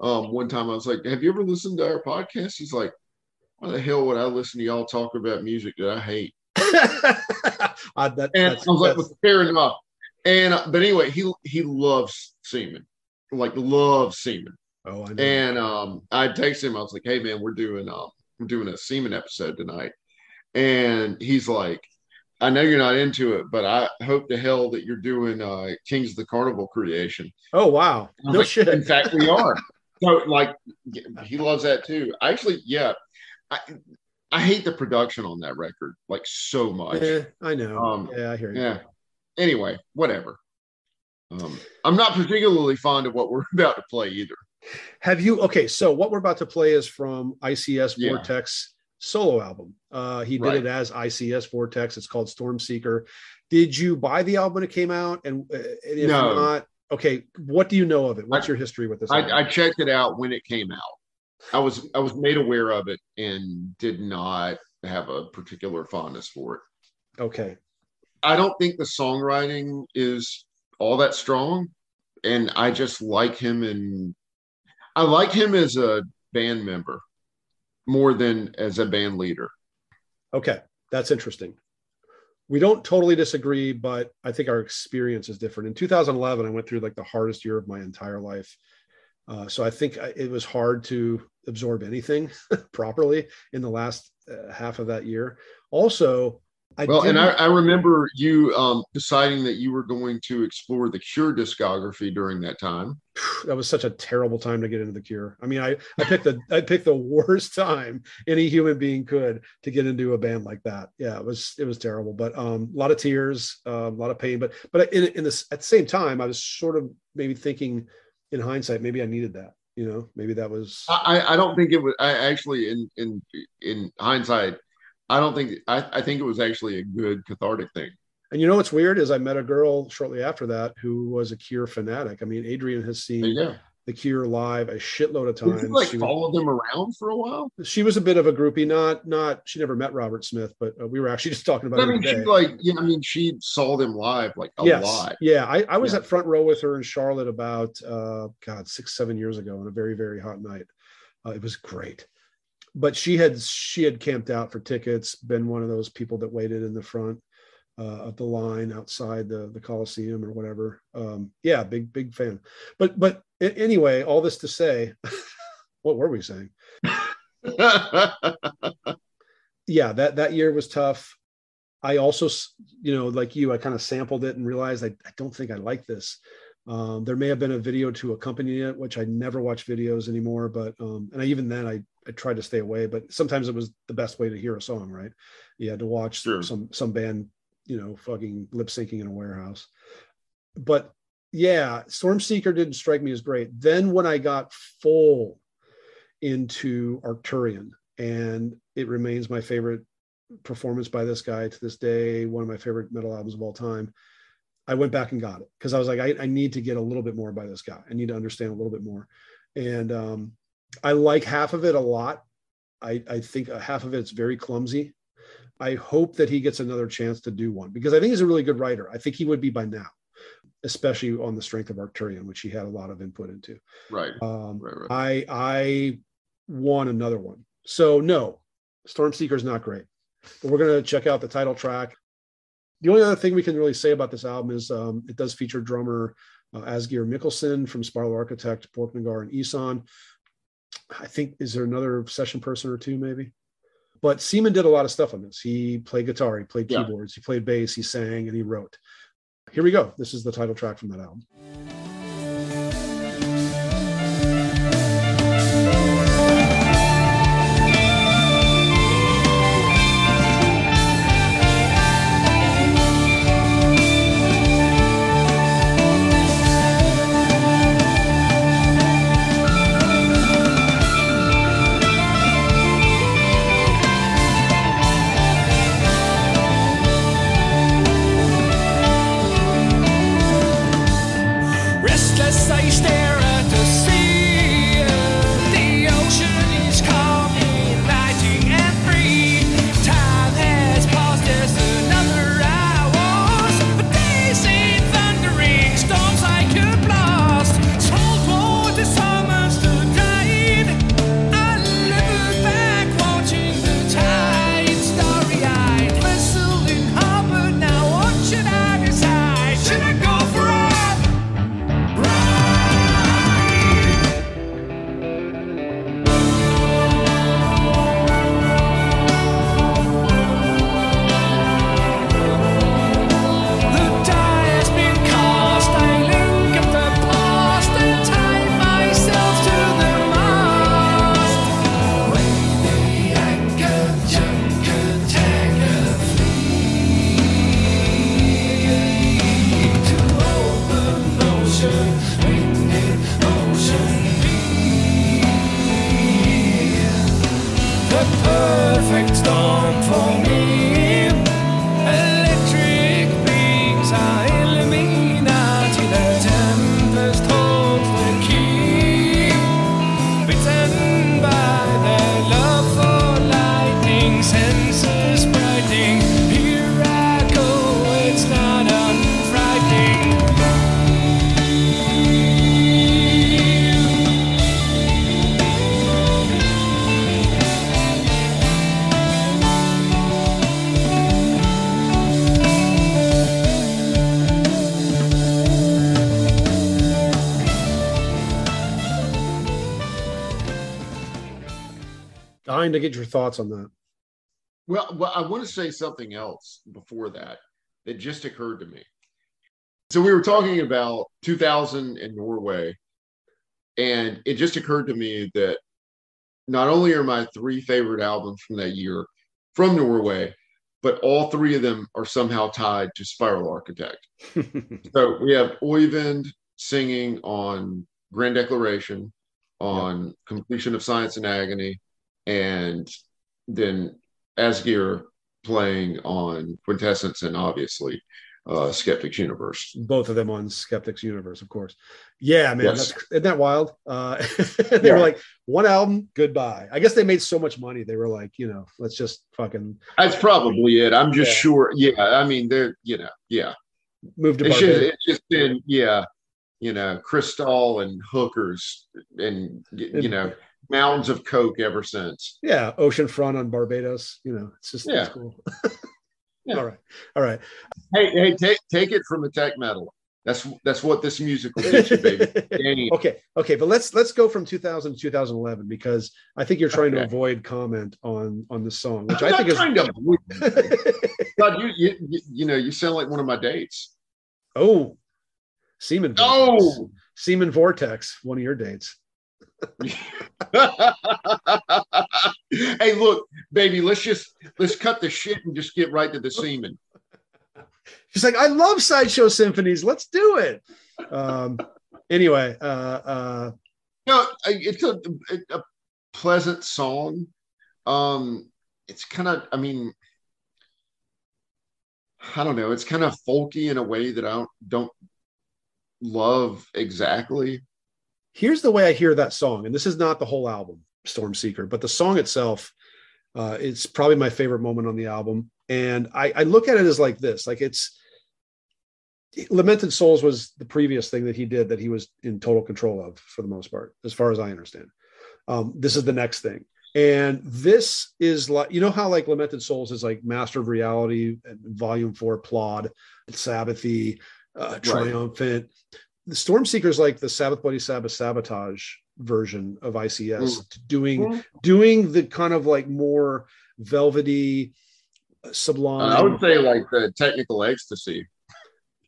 um, one time. I was like, "Have you ever listened to our podcast?" He's like, "Why the hell would I listen to y'all talk about music that I hate?" uh, that, and I was like, well, "Fair enough." And uh, but anyway, he he loves Simen, like loves Simen. Oh, I know. And um, I texted him. I was like, "Hey, man, we're doing um, we're doing a Simen episode tonight," and he's like, "I know you're not into it, but I hope to hell that you're doing uh, Kings of the Carnival creation." Oh wow, no like, shit. In fact, we are. so like, he loves that too. Actually, yeah. I, I hate the production on that record like so much. Yeah, I know. Um, yeah, I hear you. Yeah. Anyway, whatever. Um, I'm not particularly fond of what we're about to play either. Have you? Okay, so what we're about to play is from ICS. Vortex solo album. Uh, he did right. it as ICS Vortex. It's called Storm Seeker. Did you buy the album when it came out? And, uh, and if no. not, okay, what do you know of it? What's I, your history with this? I, I, checked it out when it came out. I was I was made aware of it and did not have a particular fondness for it. Okay. I don't think the songwriting is all that strong, and I just like him and I like him as a band member more than as a band leader. Okay, that's interesting. We don't totally disagree, but I think our experience is different. In 2011, I went through like the hardest year of my entire life. Uh, so I think it was hard to absorb anything properly in the last uh, half of that year. Also, I well, and I, I, remember you um, deciding that you were going to explore the Cure discography during that time. That was such a terrible time to get into the Cure. I mean, I, I picked the I picked the worst time any human being could to get into a band like that. Yeah, it was it was terrible, but um, a lot of tears, uh, a lot of pain. But but in, in this at the same time, I was sort of maybe thinking, in hindsight, maybe I needed that. You know, maybe that was. I I don't think it was. I actually in in in hindsight I don't think I, I think it was actually a good cathartic thing. And you know what's weird is I met a girl shortly after that who was a Cure fanatic. I mean, Adrian has seen yeah. the Cure live a shitload of times. Did you like she followed them around for a while? She was a bit of a groupie. Not not she never met Robert Smith, but uh, we were actually just talking about. I mean, she like yeah. I mean, she saw them live like a yes. lot. Yeah, I, I was yeah. at front row with her in Charlotte about uh, God six seven years ago on a very very hot night. Uh, it was great but she had she had camped out for tickets, been one of those people that waited in the front uh, of the line outside the the Coliseum or whatever. Um, yeah, big big fan. But but anyway, all this to say, what were we saying? yeah, that that year was tough. I also, you know, like you, I kind of sampled it and realized I, I don't think I like this. Um, there may have been a video to accompany it, which I never watch videos anymore. But um, and I, even then, I I tried to stay away. But sometimes it was the best way to hear a song, right? You had to watch sure. some some band, you know, fucking lip syncing in a warehouse. But yeah, Storm Seeker didn't strike me as great. Then when I got full into Arcturian, and it remains my favorite performance by this guy to this day, one of my favorite metal albums of all time. I went back and got it because I was like, I, I, need to get a little bit more by this guy. I need to understand a little bit more. And um, I like half of it a lot. I, I think half of it's very clumsy. I hope that he gets another chance to do one because I think he's a really good writer. I think he would be by now, especially on the strength of Arcturian, which he had a lot of input into. Right. Um, right, right. I I want another one. So no, Storm Seeker is not great, but we're gonna check out the title track the only other thing we can really say about this album is um, it does feature drummer uh, Asgeir Mikkelsen from Spiral Architect, Borknagar, and Ihsahn. I think is there another session person or two maybe, but Simen did a lot of stuff on this. He played guitar, he played keyboards, yeah. he played bass, he sang, and he wrote. Here we go. This is the title track from that album. Dying to get your thoughts on that. Well, well, I want to say something else before that that just occurred to me. So we were talking about 2000 in Norway, and it just occurred to me that not only are my three favorite albums from that year from Norway, but all three of them are somehow tied to Spiral Architect. so we have Oyvind singing on Grand Declaration, on yep. Completion of Science and Agony, and then Asgeir playing on Quintessence and obviously uh, Sceptic's Universe. Both of them on Sceptic's Universe, of course. Yeah, man, yes. that's isn't that wild? Uh, they yeah. were like one album, goodbye. I guess they made so much money, they were like, you know, let's just fucking. That's probably it. I'm just yeah. sure. Yeah, I mean, they're you know, yeah. Moved to it's just, it's just been yeah, you know, crystal and hookers and you know mountains of coke ever since. Yeah, oceanfront on Barbados. You know, it's just yeah. Cool. yeah. All right, all right. Hey, hey, take take it from a tech metal. That's that's what this music is, baby. okay, okay, but let's let's go from 2000 to 2011 because I think you're trying okay. to avoid comment on on the song, which I'm i think is. To God, you, you you know you sound like one of my dates. Oh, Semen. Oh, Semen Vortex, one of your dates. hey, look, baby, let's just let's cut the shit and just get right to the semen. She's like, I love sideshow symphonies. Let's do it. Um, anyway, uh, uh, no, it's a, a pleasant song. Um, it's kind of, I mean, I don't know. It's kind of folky in a way that I don't don't love exactly. Here's the way I hear that song, and this is not the whole album, Storm Seeker, but the song itself. Uh, it's probably my favorite moment on the album, and I, I look at it as like this: like it's Lamented Souls was the previous thing that he did that he was in total control of for the most part, as far as I understand. Um, this is the next thing. And this is like, you know how like Lamented Souls is like Master of Reality, Volume 4 Plod, Sabbathy, uh, triumphant. Right. The Storm Seekers like the Sabbath Bloody Sabbath sabotage version of ICS, mm. doing mm. doing the kind of like more velvety, uh, sublime. I would say like the technical ecstasy.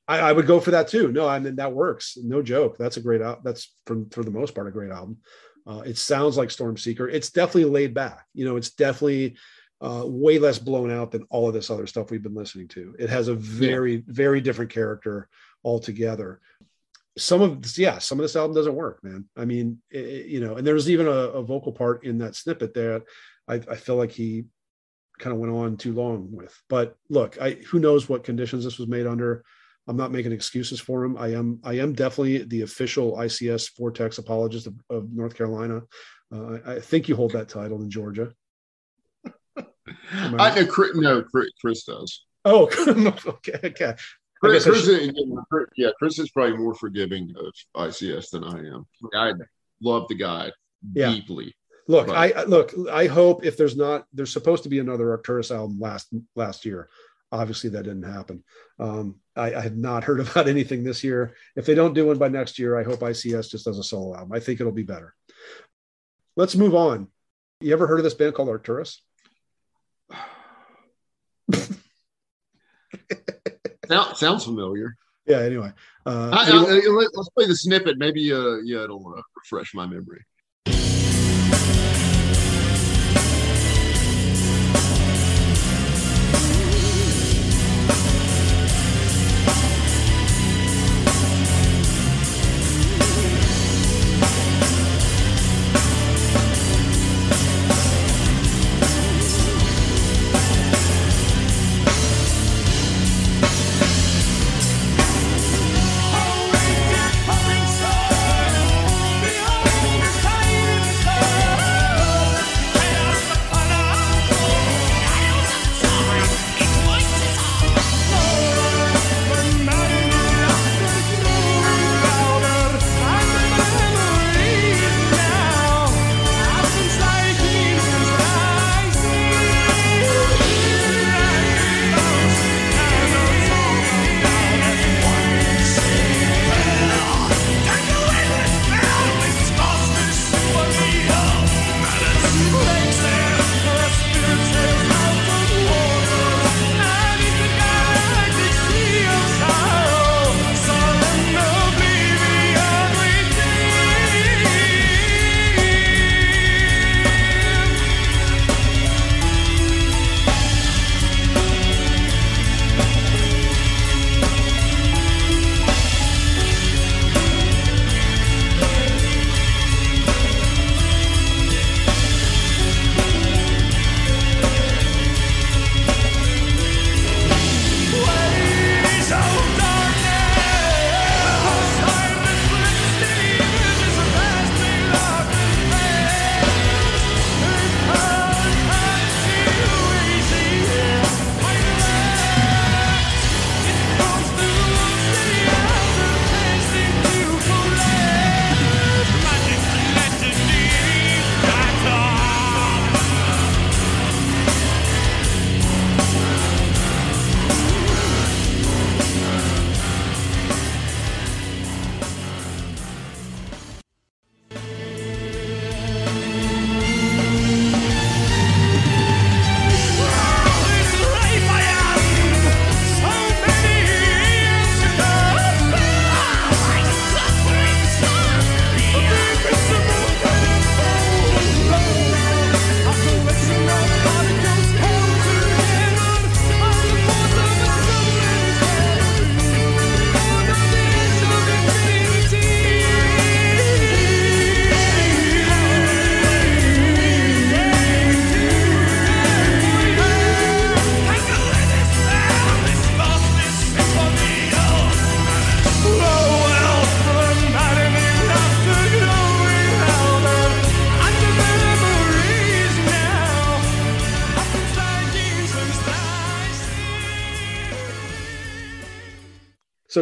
I, I, would go for that too. No, I mean that works. No joke. That's a great out. That's for for the most part a great album. Uh, it sounds like Storm Seeker. It's definitely laid back. You know, it's definitely uh, way less blown out than all of this other stuff we've been listening to. It has a very, yeah. very different character altogether. Some of this, yeah, some of this album doesn't work, man. I mean, it, you know, and there's even a, a, vocal part in that snippet there. I, I feel like he kind of went on too long with. But look, I who knows what conditions this was made under. I'm not making excuses for him. I am I am definitely the official ICS Vortex apologist of, of North Carolina. Uh, I, I think you hold that title in Georgia. I know Chris, no, Chris does. Oh, okay, okay. Chris, Chris is, yeah, Chris is probably more forgiving of ICS than I am. I love the guy yeah. deeply. Look, but. I look. I hope if there's not, there's supposed to be another Arcturus album last last year. Obviously, that didn't happen. Um, I, I had not heard about anything this year. If they don't do one by next year, I hope ICS just does a solo album. I think it'll be better. Let's move on. You ever heard of this band called Arcturus? Sound, sounds familiar. Yeah. Anyway, uh, I, I, let's play the snippet. Maybe, uh, yeah, it'll uh, refresh my memory.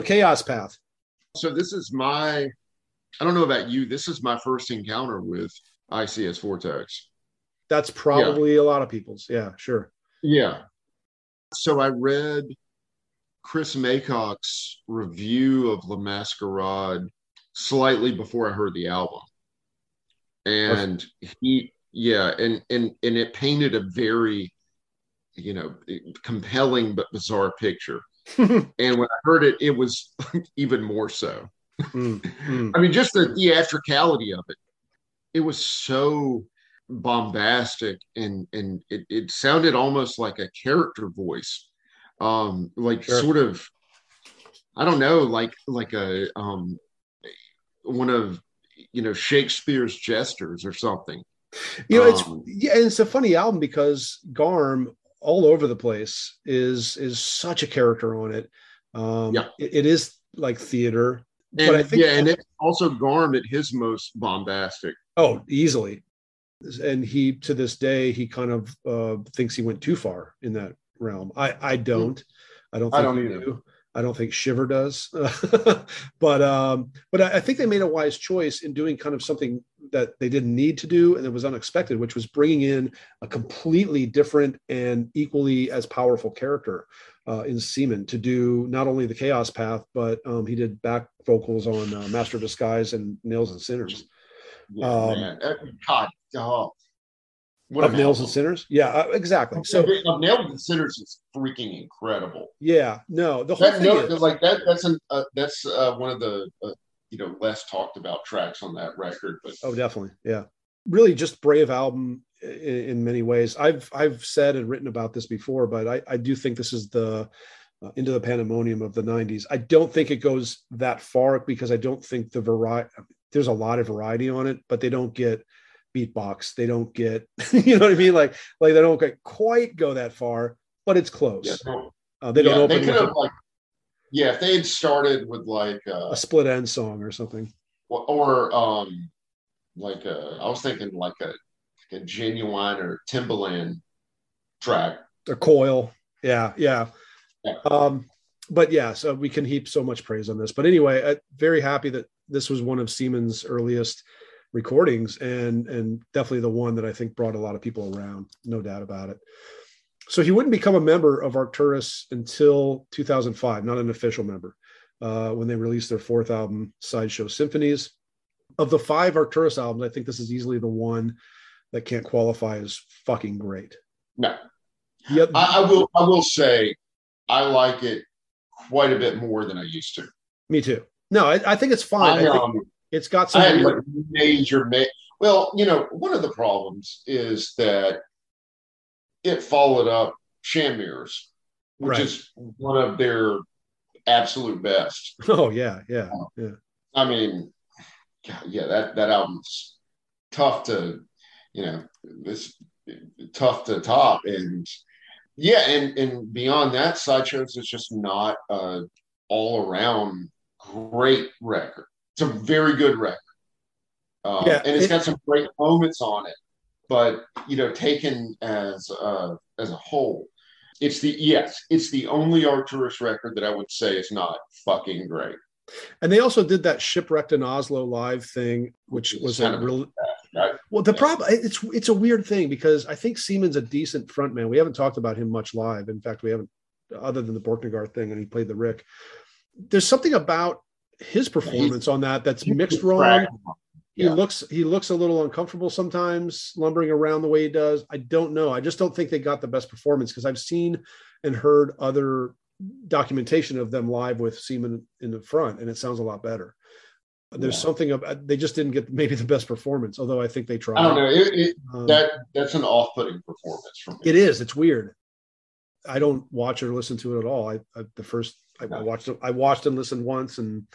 So Chaos Path. So this is my I don't know about you. This is my first encounter with ICS Vortex. That's probably yeah. a lot of people's. Yeah, sure. Yeah. So I read Chris Maycock's review of La Masquerade slightly before I heard the album. And he yeah, and and and it painted a very you know compelling but bizarre picture and when I heard it, it was even more so. Mm, mm. I mean, just the theatricality of it. It was so bombastic and and it, it sounded almost like a character voice. Um, like sure. sort of I don't know, like like a um one of you know Shakespeare's jesters or something. You know, it's um, yeah, it's a funny album because Garm all over the place is is such a character on it um yeah. it, it is like theater and, but i think yeah and it's also garm at his most bombastic oh easily and he to this day he kind of uh thinks he went too far in that realm i i hmm. don't i don't think I don't either. Do. I don't think Shiver does, but um, but I, I, think they made a wise choice in doing kind of something that they didn't need to do and it was unexpected, which was bringing in a completely different and equally as powerful character uh, in Simen to do not only the Chaos Path, but um, he did back vocals on uh, Master of Disguise and Nails and Sinners. Yeah, um, man. God, oh, what of nails and sinners yeah uh, exactly so of nails and sinners is freaking incredible yeah no the whole that, thing is, like that that's an uh, that's uh, one of the uh, you know less talked about tracks on that record but oh definitely yeah really just brave album in, in many ways i've i've said and written about this before but i i do think this is the uh, into the pandemonium of the 90s i don't think it goes that far because i don't think the variety there's a lot of variety on it but they don't get beatbox. They don't get, you know what I mean? Like, like they don't get quite go that far, but it's close. Yeah, uh, they yeah, don't open. They could have like, yeah, if they had started with like uh, a split end song or something, or, um, like a, I was thinking like a, like a Ginuwine or Timbaland track, a coil. Yeah, yeah. yeah. Um, but yeah, so we can heap so much praise on this. But anyway, I'm very happy that this was one of Simen's earliest recordings and and definitely the one that I think brought a lot of people around, no doubt about it. So he wouldn't become a member of Arcturus until 2005, not an official member, uh, when they released their fourth album, Sideshow Symphonies. Of the five Arcturus albums, I think this is easily the one that can't qualify as fucking great. No, yep. I, I will. I will say, I like it quite a bit more than I used to. Me too. No, I, I think it's fine. I, I think, um, it's got some major, ma- well, you know, one of the problems is that it followed up Sham Mirrors, which right. is one of their absolute best. Oh yeah, yeah, yeah. I mean, yeah, that that album's tough to, you know, this tough to top, and yeah, and and beyond that, Sideshows is just not a all around great record. It's a very good record. Um, yeah, and it's it, got some great moments on it, but you know, taken as uh, as a whole, it's the yes, it's the only Arcturus record that I would say is not fucking great. And they also did that shipwrecked in Oslo live thing, which it's was a real. Well, the yeah. problem it's it's a weird thing because I think Simen's a decent frontman. We haven't talked about him much live. In fact, we haven't, other than the Borknagar thing, and he played the Rick. There's something about his performance on that that's mixed wrong. He yeah. looks he looks a little uncomfortable sometimes, lumbering around the way he does. I don't know. I just don't think they got the best performance because I've seen and heard other documentation of them live with Simen in the front, and it sounds a lot better. There's yeah. something about they just didn't get maybe the best performance, although I think they tried. I don't know. It, it, um, that that's an off-putting performance from It is. It's weird. I don't watch or listen to it at all. I, I the first I, no. I watched. I watched and listened once, and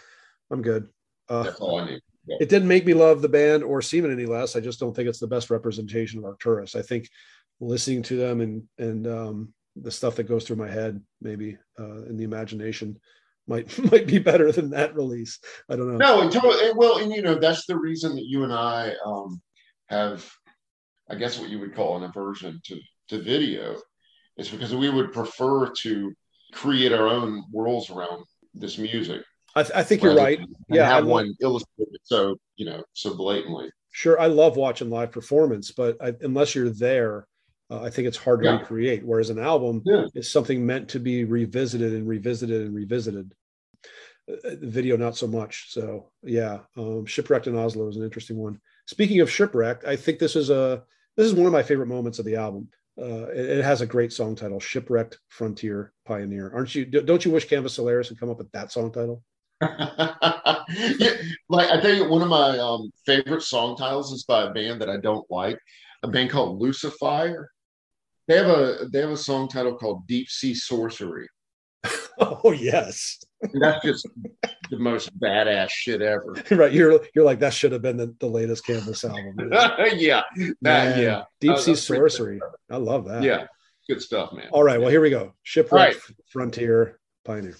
I'm good. Uh, That's all I need. Yeah. It didn't make me love the band or Simen any less. I just don't think it's the best representation of Arcturus. I think listening to them and and um, the stuff that goes through my head, maybe uh, in the imagination, might might be better than that release. I don't know. No, and totally, well, and you know that's the reason that you and I um, have, I guess, what you would call an aversion to to video, is because we would prefer to create our own worlds around this music. I, th- I think you're right. Yeah, have one illustrated so you know so blatantly. Sure, I love watching live performance, but I, unless you're there, uh, I think it's hard to yeah. recreate. Whereas an album yeah. is something meant to be revisited and revisited and revisited. Uh, uh video, not so much. So yeah, um, shipwrecked in Oslo is an interesting one. Speaking of shipwrecked, I think this is a this is one of my favorite moments of the album. Uh, it, it, has a great song title, "Shipwrecked Frontier Pioneer." Aren't you? Don't you wish Canvas Solaris had come up with that song title? yeah, like I tell you, one of my um, favorite song titles is by a band that I don't like, a band called Lucifer. They have a they have a song title called Deep Sea Sorcery. oh yes. And that's just the most badass shit ever. right. You're you're like that should have been the, the latest Canvas album. yeah. That, yeah. Deep Sea Sorcery. I love that. Yeah. Good stuff, man. All right. Well, here we go. Shipwreck right. Frontier Pioneer.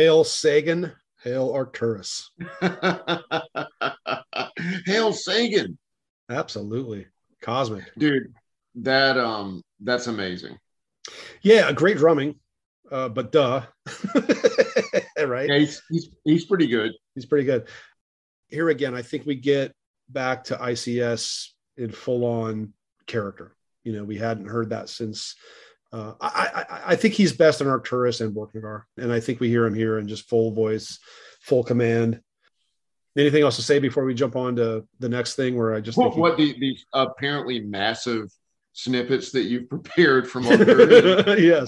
Hail Sagan, hail Arcturus. hail Sagan. Absolutely. Cosmic. Dude, that um that's amazing. Yeah, great drumming. Uh, but duh. right? Yeah, he's, he's he's pretty good. He's pretty good. Here again, I think we get back to ICS in full on character. You know, we hadn't heard that since uh, I, I, I, think he's best in Arcturus and Borknagar, and I think we hear him here in just full voice, full command. Anything else to say before we jump on to the next thing? Where I just what, he, what the the apparently massive snippets that you've prepared from yes.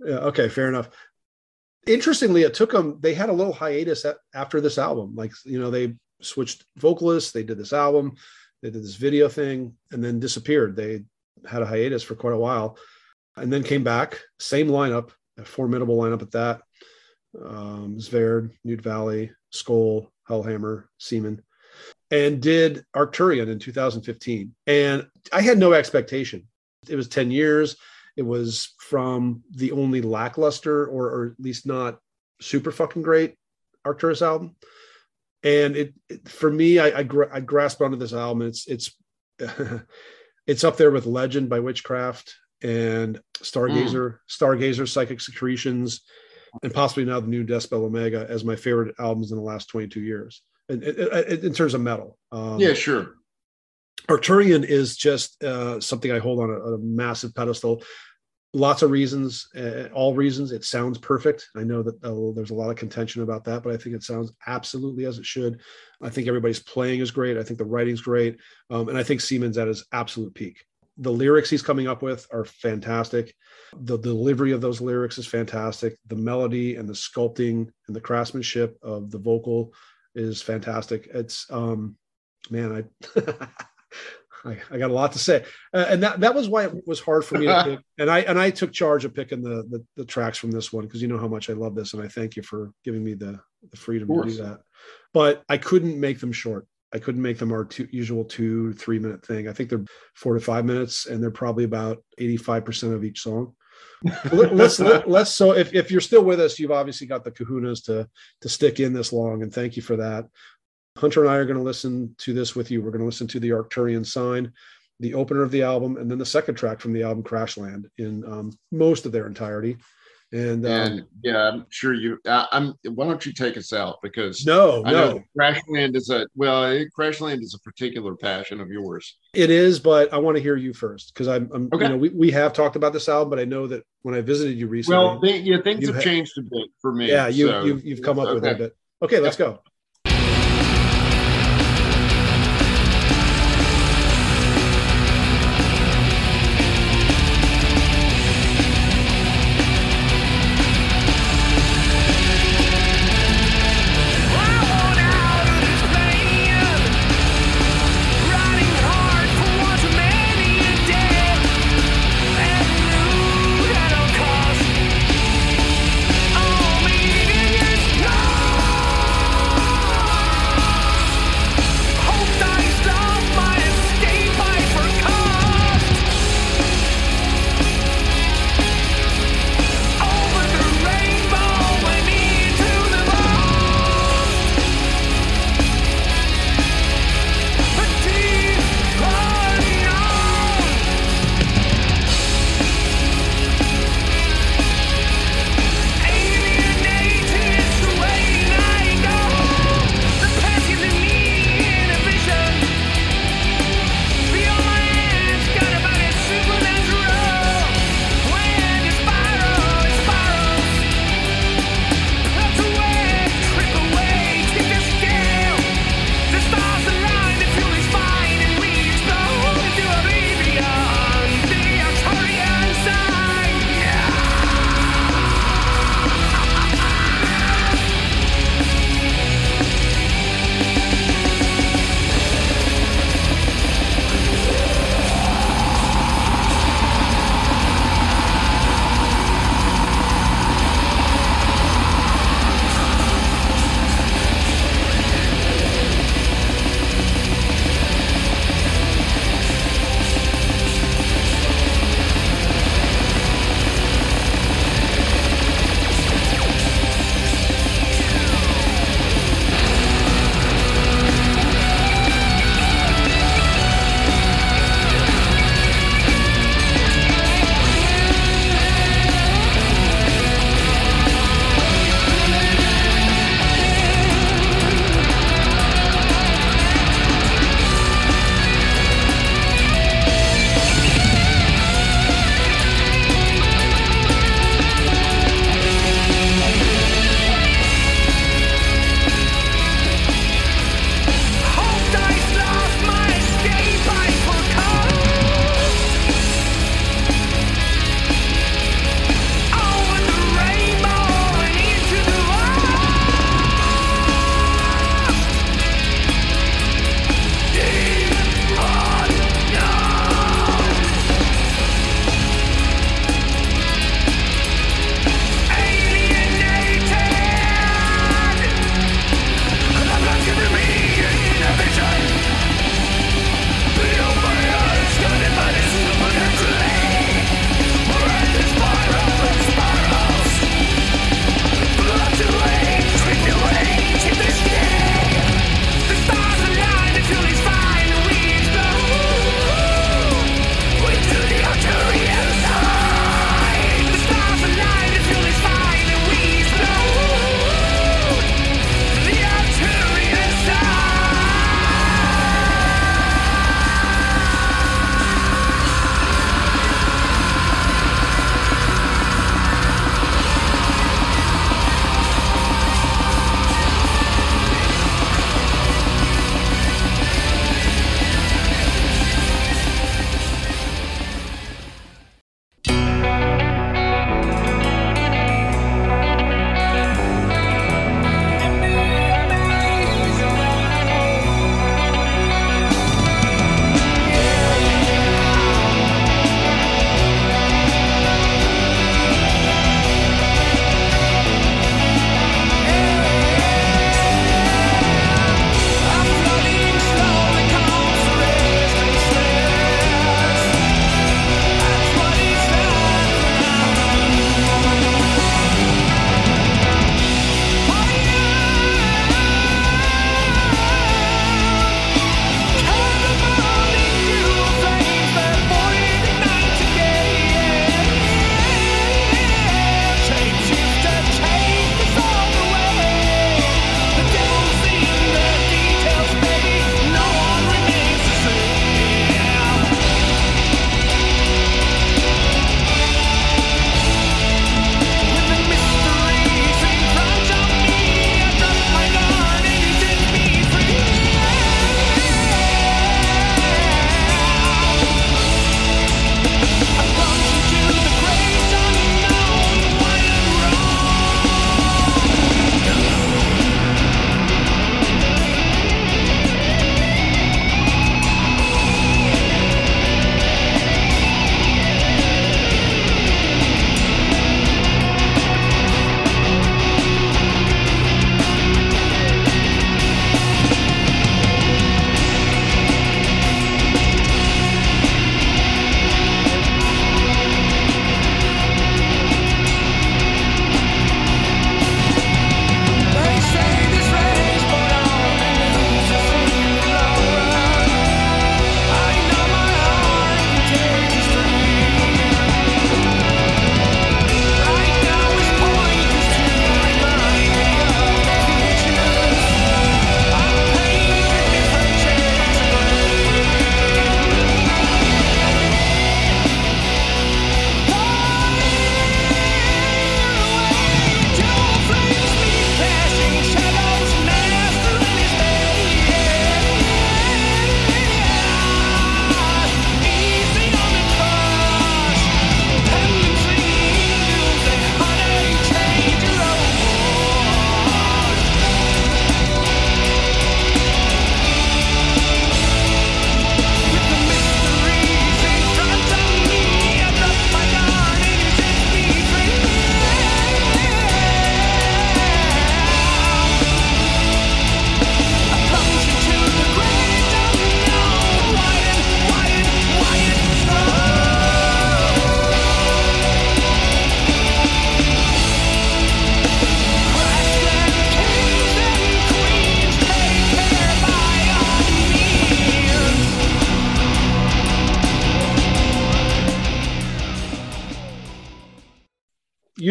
Yeah. Okay. Fair enough. Interestingly, it took them. They had a little hiatus at, after this album. Like you know, they switched vocalists. They did this album. They did this video thing, and then disappeared. They had a hiatus for quite a while, and then came back. Same lineup, a formidable lineup at that. Um, Sverd, Knut Valle, Skoll, Hellhammer, Simen and did Arcturian in 2015. And I had no expectation. It was 10 years. It was from the only lackluster or, or at least not super fucking great Arcturus album. And it, it for me, I, I, gra- I grasped onto this album. It's it's it's up there with Legend by Witchcraft and Stargazer, mm. Stargazer, Psychic Secretions, and possibly now the new Deathspell Omega as my favorite albums in the last 22 years in, in, in terms of metal. Um, yeah, sure. Arcturian is just uh, something I hold on a, a, massive pedestal. Lots of reasons, uh, all reasons. It sounds perfect. I know that uh, there's a lot of contention about that, but I think it sounds absolutely as it should. I think everybody's playing is great. I think the writing's great, um, and I think Simen's at his absolute peak. The lyrics he's coming up with are fantastic. The delivery of those lyrics is fantastic. The melody and the sculpting and the craftsmanship of the vocal is fantastic. It's um, man, I. I, I, got a lot to say, uh, and that that was why it was hard for me to pick. And I and I took charge of picking the the, the tracks from this one because you know how much I love this, and I thank you for giving me the the freedom to do that. But I couldn't make them short. I couldn't make them our two, usual two three minute thing. I think they're four to five minutes, and they're probably about eighty five percent of each song let's let, let's so if, if you're still with us, you've obviously got the kahunas to to stick in this long, and thank you for that. Hunter and I are going to listen to this with you. We're going to listen to the Arcturian sign, the opener of the album, and then the second track from the album Crashland in um, most of their entirety. And, um, yeah, I'm sure you. Uh, I'm. Why don't you take us out because no, I no. Crashland is a well. Crashland is a particular passion of yours. It is, but I want to hear you first because I'm. I'm okay. You know, we, we have talked about this album, but I know that when I visited you recently, well, they, yeah, things have ha- changed a bit for me. Yeah, you so. you've, you've come up okay. with a bit. Okay, let's go.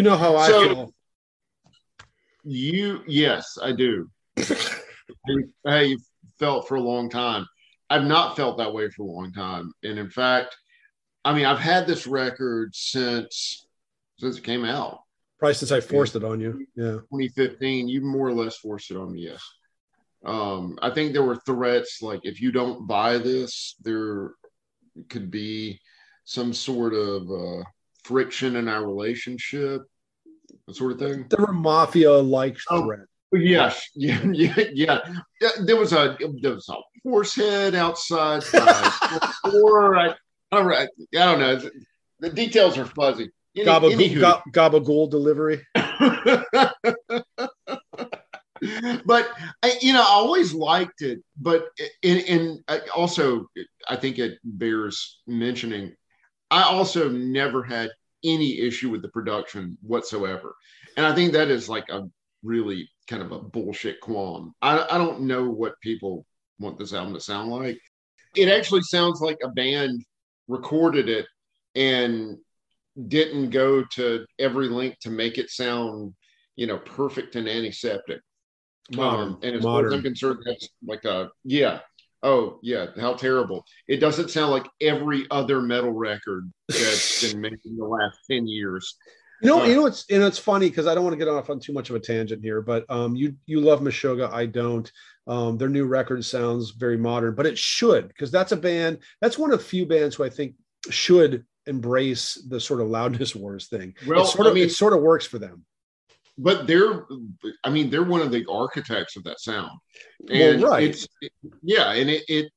You know how I so, feel. You yes, I do. I felt for a long time. I've not felt that way for a long time, and in fact, I mean, I've had this record since since it came out. Probably since I forced it on you. Yeah. 2015. You more or less forced it on me. Yes. Um, I think there were threats like if you don't buy this, there could be some sort of uh, friction in our relationship, that sort of thing. There were mafia-like oh, threats. Yes, yeah, yeah, yeah, yeah. There was a there was a horse head outside. or I, all right, I don't know. The details are fuzzy. Any, Gabagool, gabagool delivery. but I, you know, I always liked it. But in, in also, I think it bears mentioning. I also never had any issue with the production whatsoever, and I think that is like a really kind of a bullshit qualm. I, I don't know what people want this album to sound like. It actually sounds like a band recorded it and didn't go to every link to make it sound, you know, perfect and antiseptic. Modern, um, and as modern. far as I'm concerned, that's like a yeah. Oh yeah, how terrible! It doesn't sound like every other metal record that's been made in the last ten years. You know, uh, you know it's and it's funny because I don't want to get off on too much of a tangent here, but um, you you love Meshuggah, I don't. Um, their new record sounds very modern, but it should because that's a band. That's one of few bands who I think should embrace the sort of loudness wars thing. Well, it sort of I mean, it sort of works for them. But they're, I mean, they're one of the architects of that sound. And well, right. It's, it, yeah, and it, it,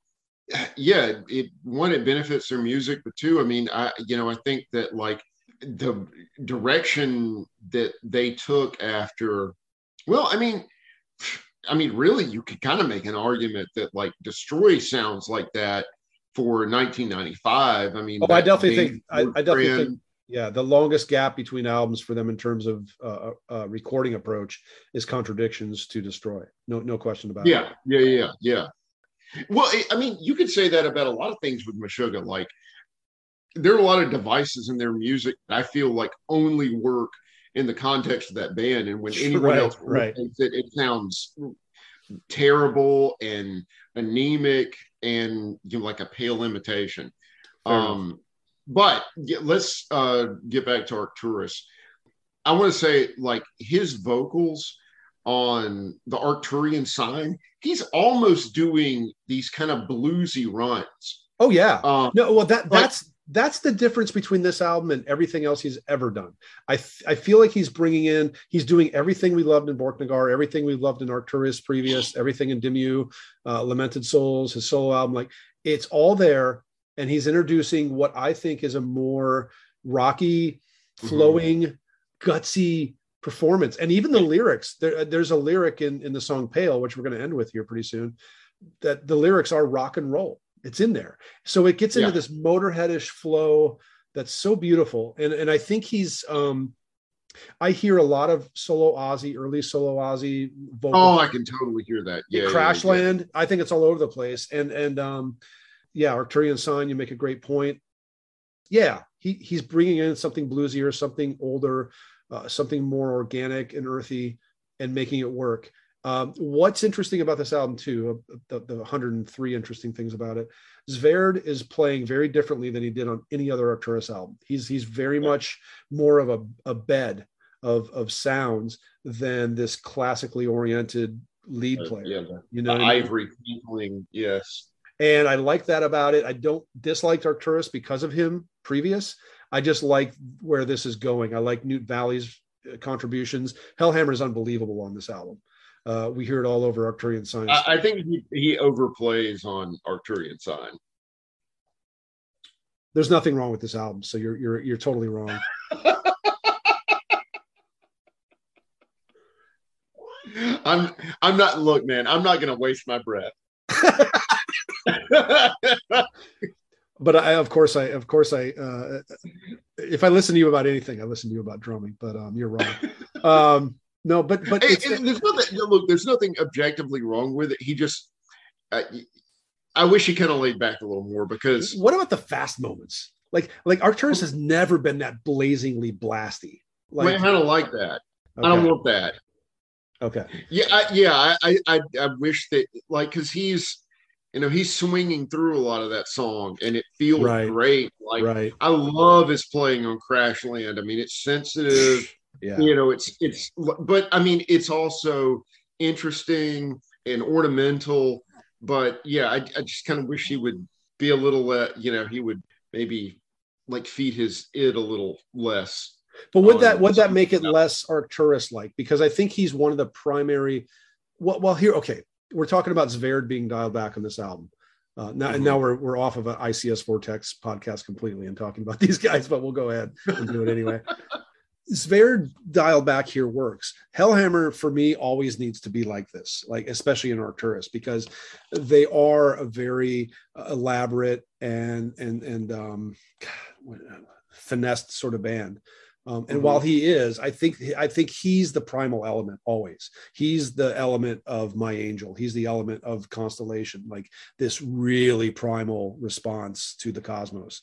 yeah, it one it benefits their music, but two, I mean, I you know, I think that like the direction that they took after, well, I mean. I mean, really, you could kind of make an argument that like Destroy sounds like that for 1995. I mean, oh, I definitely think I, I, definitely think yeah, the longest gap between albums for them in terms of uh, uh, uh, recording approach is Contradictions to Destroy. No, no question about yeah, it. Yeah, yeah, yeah, yeah. Well, I mean, you could say that about a lot of things with Meshuggah. Like, there are a lot of devices in their music that I feel like only work in the context of that band, and when anyone right, else right. it, it sounds terrible and anemic and you know, like a pale imitation. Um, but let's uh, get back to Arcturus. I want to say, like his vocals on the Arcturian sign, he's almost doing these kind of bluesy runs. Oh yeah, um, no, well that that's that's the difference between this album and everything else he's ever done. I I feel like he's bringing in, he's doing everything we loved in Borknagar, everything we loved in Arcturus previous, everything in Dimmu, uh, Lamented Souls, his solo album. Like it's all there, and he's introducing what I think is a more rocky, mm-hmm. flowing, mm-hmm. gutsy performance. And even the lyrics, there, there's a lyric in in the song "Pale," which we're going to end with here pretty soon. That the lyrics are rock and roll it's in there. So it gets into yeah. this motorheadish flow that's so beautiful. And and I think he's um I hear a lot of solo Ozzy, early solo Ozzy vocals. Oh, I can totally hear that. Yeah, Crashland. Yeah, yeah. I think it's all over the place. And and um yeah, Arcturian Sign, you make a great point. Yeah, he he's bringing in something bluesier, something older, uh, something more organic and earthy, and making it work. Um, what's interesting about this album too, uh, the, the 103 interesting things about it, Sverd is playing very differently than he did on any other Arcturus album. He's he's very much more of a, a bed of of sounds than this classically oriented lead uh, player. yeah, you know, ivory tinkling, yes. And I like that about it. I don't dislike Arcturus because of him previous. I just like where this is going. I like Knut Valle's uh, contributions. Hellhammer is unbelievable on this album. Uh, we hear it all over Arcturian Sign. I, I think he, he overplays on Arcturian Sign. There's nothing wrong with this album, so you're you're you're totally wrong. I'm I'm not look, man, I'm not gonna waste my breath. But I of course I of course I uh, if I listen to you about anything, I listen to you about drumming, but um you're wrong. Um no, but but hey, there's nothing. Look, there's nothing objectively wrong with it. He just, uh, I wish he kind of laid back a little more because. What about the fast moments? Like like Arcturus has never been that blazingly blasty. Like, I of like that. Okay. I don't want that. Okay. Yeah, I, yeah. I, I I wish that like because he's you know he's swinging through a lot of that song and it feels right. great. Like right. I love his playing on Crash Land. I mean, it's sensitive. yeah. You know, it's it's but I mean, it's also interesting and ornamental. But yeah, I, I just kind of wish he would be a little, uh, you know, he would maybe like feed his id a little less. But would that would that make it less Arcturus like? Because I think he's one of the primary. Well, well, here, okay, we're talking about Sverd being dialed back on this album. Uh, now, mm-hmm. and now we're we're off of an ICS Vortex podcast completely and talking about these guys, but we'll go ahead and do it anyway. Sverd dial back here works. Hellhammer for me always needs to be like this, like especially in Arcturus, because they are a very uh, elaborate and and and um, finessed sort of band. Um, and mm-hmm. while he is, I think I think he's the primal element always. He's the element of my angel. He's the element of constellation, like this really primal response to the cosmos.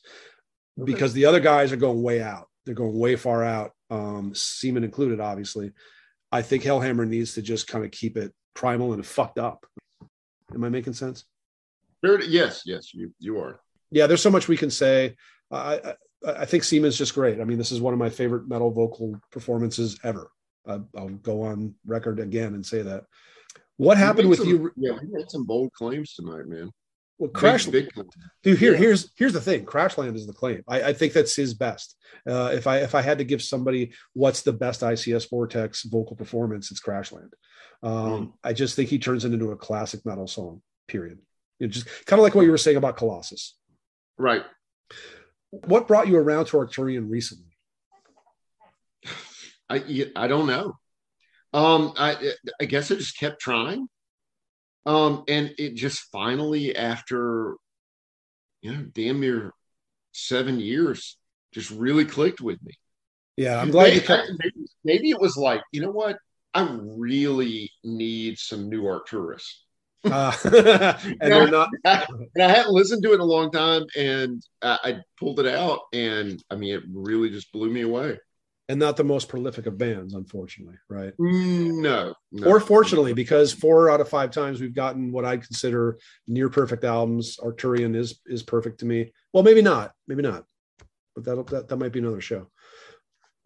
Okay. Because the other guys are going way out. They're going way far out um, Simen included, obviously. I think Hellhammer needs to just kind of keep it primal and fucked up. Am I making sense? Yes, yes, you you are. Yeah, there's so much we can say. I, I, think Simen's just great. I mean, this is one of my favorite metal vocal performances ever. I, will go on record again and say that. What happened with some, you? Yeah, we had some bold claims tonight, man. Well, Crash, big, big dude. Here, yeah. here's here's the thing. Crashland is the claim. I, I think that's his best. Uh, if I if I had to give somebody what's the best ICS Vortex vocal performance, it's Crashland. Um, mm. I just think he turns it into a classic metal song. Period. It just kind of like what you were saying about Colossus. Right. What brought you around to Arcturian recently? I I don't know. Um, I I guess I just kept trying. Um, and it just finally, after you know, damn near seven years, just really clicked with me. Yeah, I'm glad maybe, you kept... maybe, maybe it was like, you know what? I really need some new Arcturus. Uh, and they're not. and I hadn't listened to it in a long time, and I, I pulled it out, and I mean, it really just blew me away and not the most prolific of bands, unfortunately, right? No, no, Or fortunately, because four out of five times we've gotten what I'd consider near perfect albums. Arcturian is is perfect to me. Well, maybe not, maybe not, but that that that might be another show.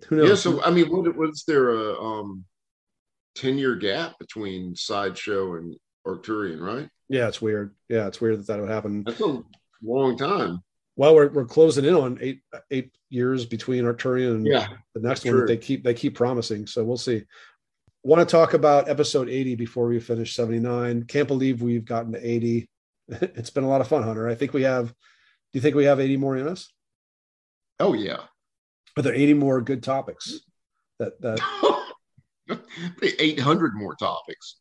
Who knows? Yeah. So I mean, what was there a um, ten year gap between Sideshow and Arcturian, right? Yeah, it's weird. Yeah, it's weird that that would happen. That's a long time well, we're, we're closing in on eight eight years between Arcturian and yeah, the next one that they keep they keep promising. So we'll see. Want to talk about episode 80 before we finish 79. Can't believe we've gotten to 80. it's been a lot of fun, Hunter. I think we have. Do you think we have 80 more in us? Oh yeah. Are there 80 more good topics? That that 800 more topics.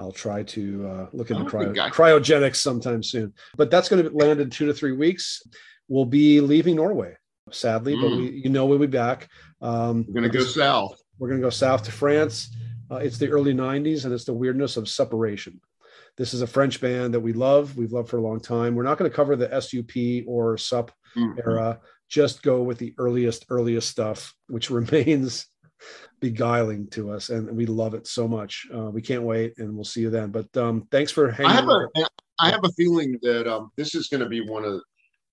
I'll try to uh, look into cryo, cryogenics sometime soon. But that's going to land in two to three weeks We'll be leaving Norway, sadly, mm. but we, you know, we'll be back. Um, we're going to go south. We're going to go south to France. Uh, it's the early 90s and it's the weirdness of Supuration. This is a French band that we love. We've loved for a long time. We're not going to cover the SUP or SUP mm-hmm. era. Just go with the earliest, earliest stuff, which remains beguiling to us, and we love it so much. Uh, we can't wait, and we'll see you then. But um, thanks for hanging. I have a, I have a feeling that um, this is going to be one of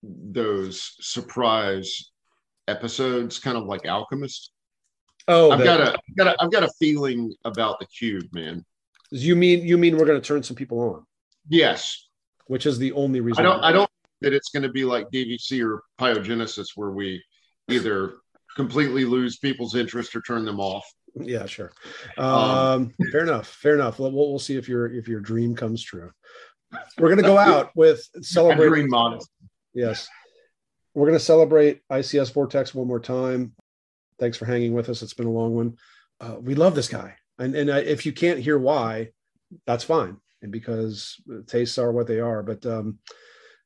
those surprise episodes, kind of like Alchemist. Oh, I've got a, I've got a, I've got a feeling about the cube, man. You mean you mean we're going to turn some people on? Yes. Which is the only reason. I don't. I don't that it's going to be like DVC or Pyogenesis, where we either completely lose people's interest or turn them off. Yeah, sure. Um, um, fair enough. Fair enough. We'll, we'll see if your if your dream comes true. We're going to go out with celebrating modest. Yes. We're going to celebrate ICS Vortex one more time. Thanks for hanging with us. It's been a long one. Uh, we love this guy. And, and uh, if you can't hear why, that's fine. And because tastes are what they are. But um,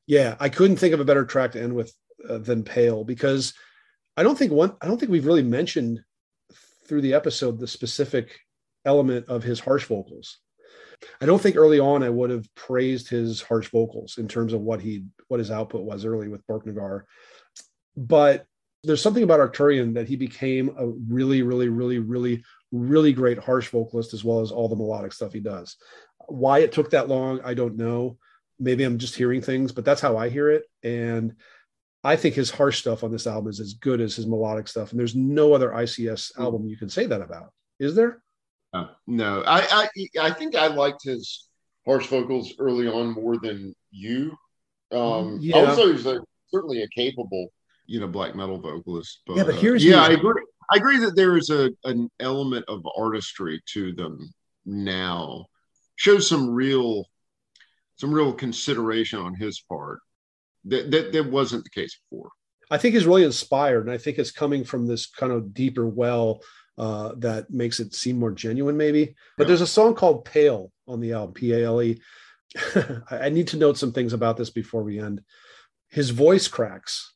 yeah, I couldn't think of a better track to end with uh, than Pale because I don't think one, I don't think we've really mentioned through the episode the specific element of his harsh vocals. I don't think early on I would have praised his harsh vocals in terms of what he what his output was early with Borknagar. But There's something about Arcturian that he became a really, really, really, really, really great harsh vocalist as well as all the melodic stuff he does. Why it took that long, I don't know. Maybe I'm just hearing things, but that's how I hear it. And I think his harsh stuff on this album is as good as his melodic stuff. And there's no other ICS hmm. album you can say that about. Is there? Uh, no, I, I I think I liked his harsh vocals early on more than you. Um, yeah. Also, he's a, certainly a capable, you know, black metal vocalist. But, yeah, but here's uh, yeah, I agree. I agree that there is a an element of artistry to them now. Shows some real some real consideration on his part that, that that wasn't the case before. I think he's really inspired, and I think it's coming from this kind of deeper well uh, that makes it seem more genuine, maybe. But yeah. there's a song called "Pale" on the album, P A L E. I need to note some things about this before we end. His voice cracks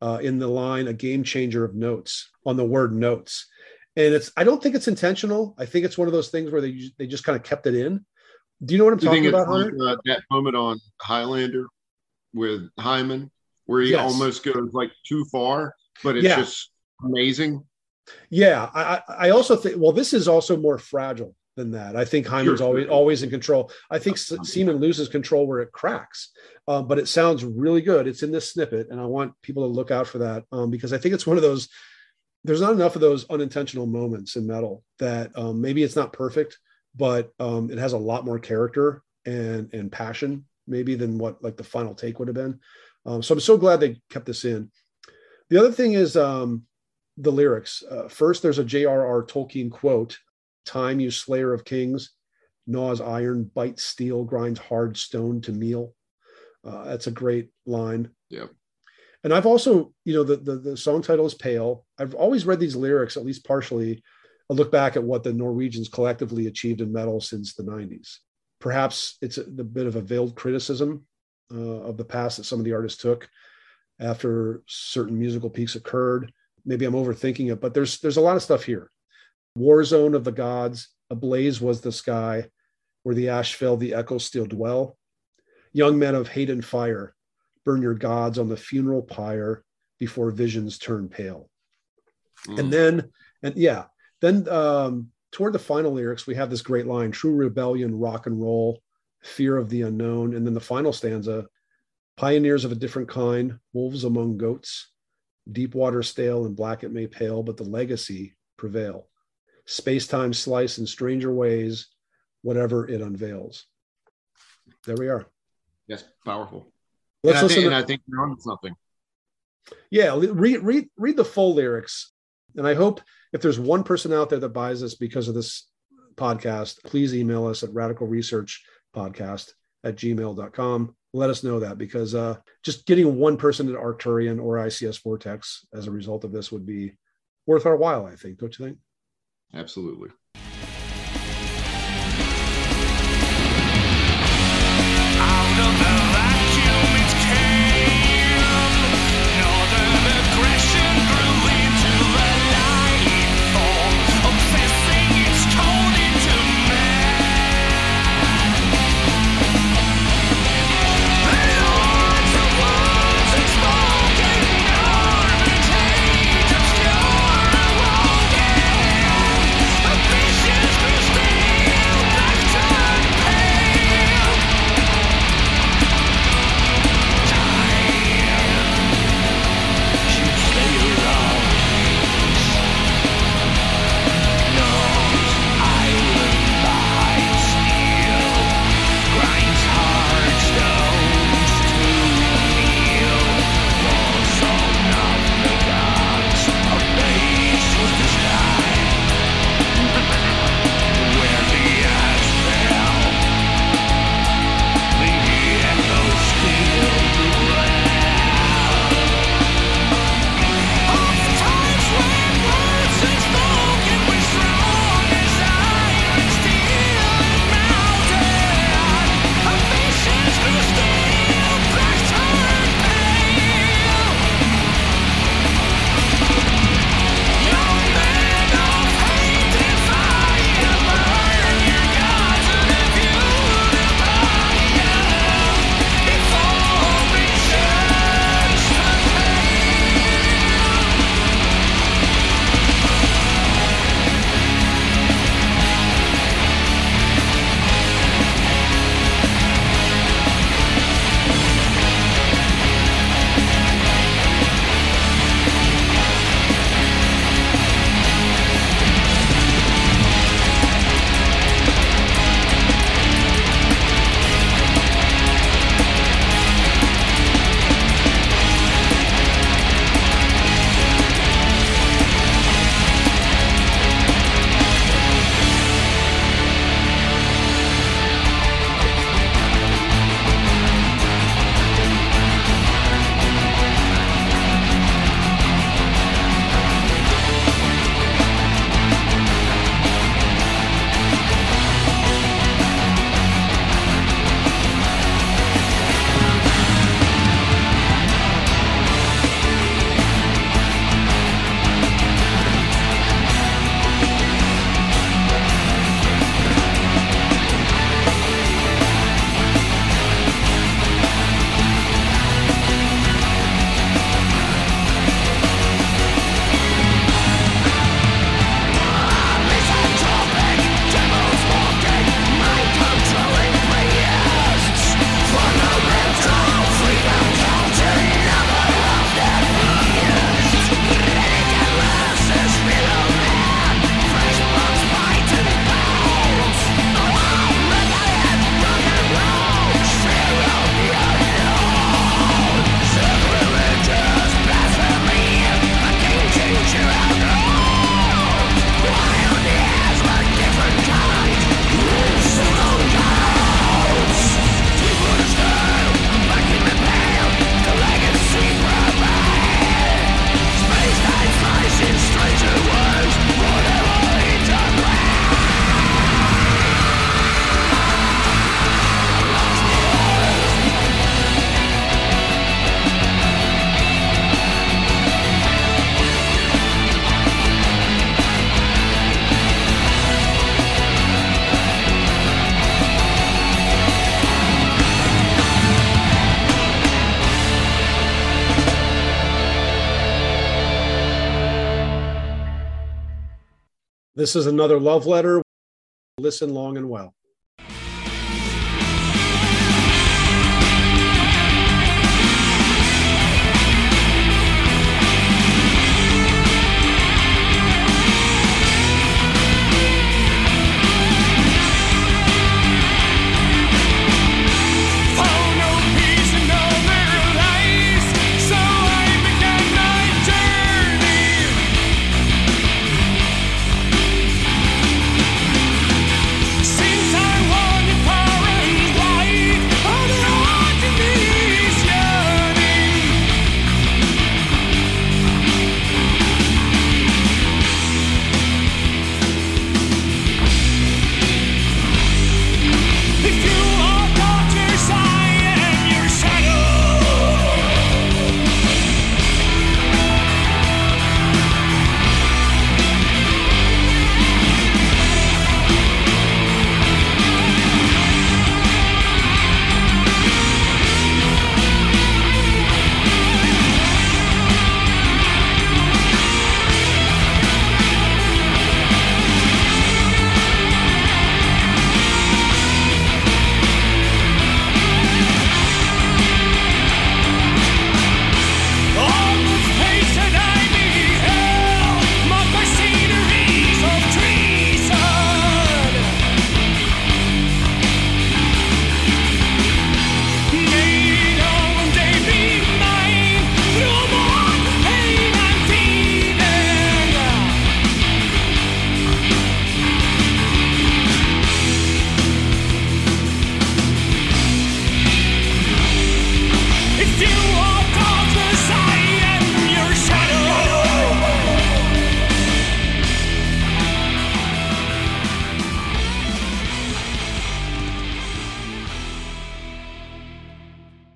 uh, in the line "a game changer of notes" on the word "notes," and it's. I don't think it's intentional. I think it's one of those things where they they just kind of kept it in. Do you know what I'm talking about? Like, uh, that moment on Highlander with Hyman, where he yes. almost goes like too far, but it's yeah. just amazing. Yeah, I, I also think. Well, this is also more fragile than that. I think Hyman's sure. always always in control. I think Simen loses control where it cracks, um, but it sounds really good. It's in this snippet, and I want people to look out for that um, because I think it's one of those. There's not enough of those unintentional moments in metal that um, maybe it's not perfect, but um, it has a lot more character and and passion maybe than what like the final take would have been. Um, so I'm so glad they kept this in. The other thing is um, the lyrics. Uh, first, there's a J.R.R. Tolkien quote: "Time, you slayer of kings, gnaws iron, bites steel, grinds hard stone to meal." Uh, that's a great line. Yeah. And I've also, you know, the, the the song title is "Pale." I've always read these lyrics, at least partially. I look back at what the Norwegians collectively achieved in metal since the 90s perhaps it's a, a bit of a veiled criticism uh, of the past that some of the artists took after certain musical peaks occurred. Maybe I'm overthinking it, but there's there's a lot of stuff here. War zone of the gods, ablaze was the sky, where the ash fell, the echoes still dwell. Young men of hate and fire, burn your gods on the funeral pyre before visions turn pale. Mm. And then, and yeah, then um, toward the final lyrics, we have this great line true rebellion, rock and roll, fear of the unknown. And then the final stanza pioneers of a different kind, wolves among goats, deep water stale and black it may pale, but the legacy prevail. Space time slice in stranger ways, whatever it unveils. There we are. Yes, powerful. Let's and. I think, to, and I think you're on something. Yeah, read read read the full lyrics, and I hope if there's one person out there that buys this because of this podcast, please email us at radical research podcast at gmail.com. Let us know that because uh, just getting one person at Arcturian or ICS Vortex as a result of this would be worth our while, I think. Don't you think? Absolutely. This is another love letter. Listen long and well.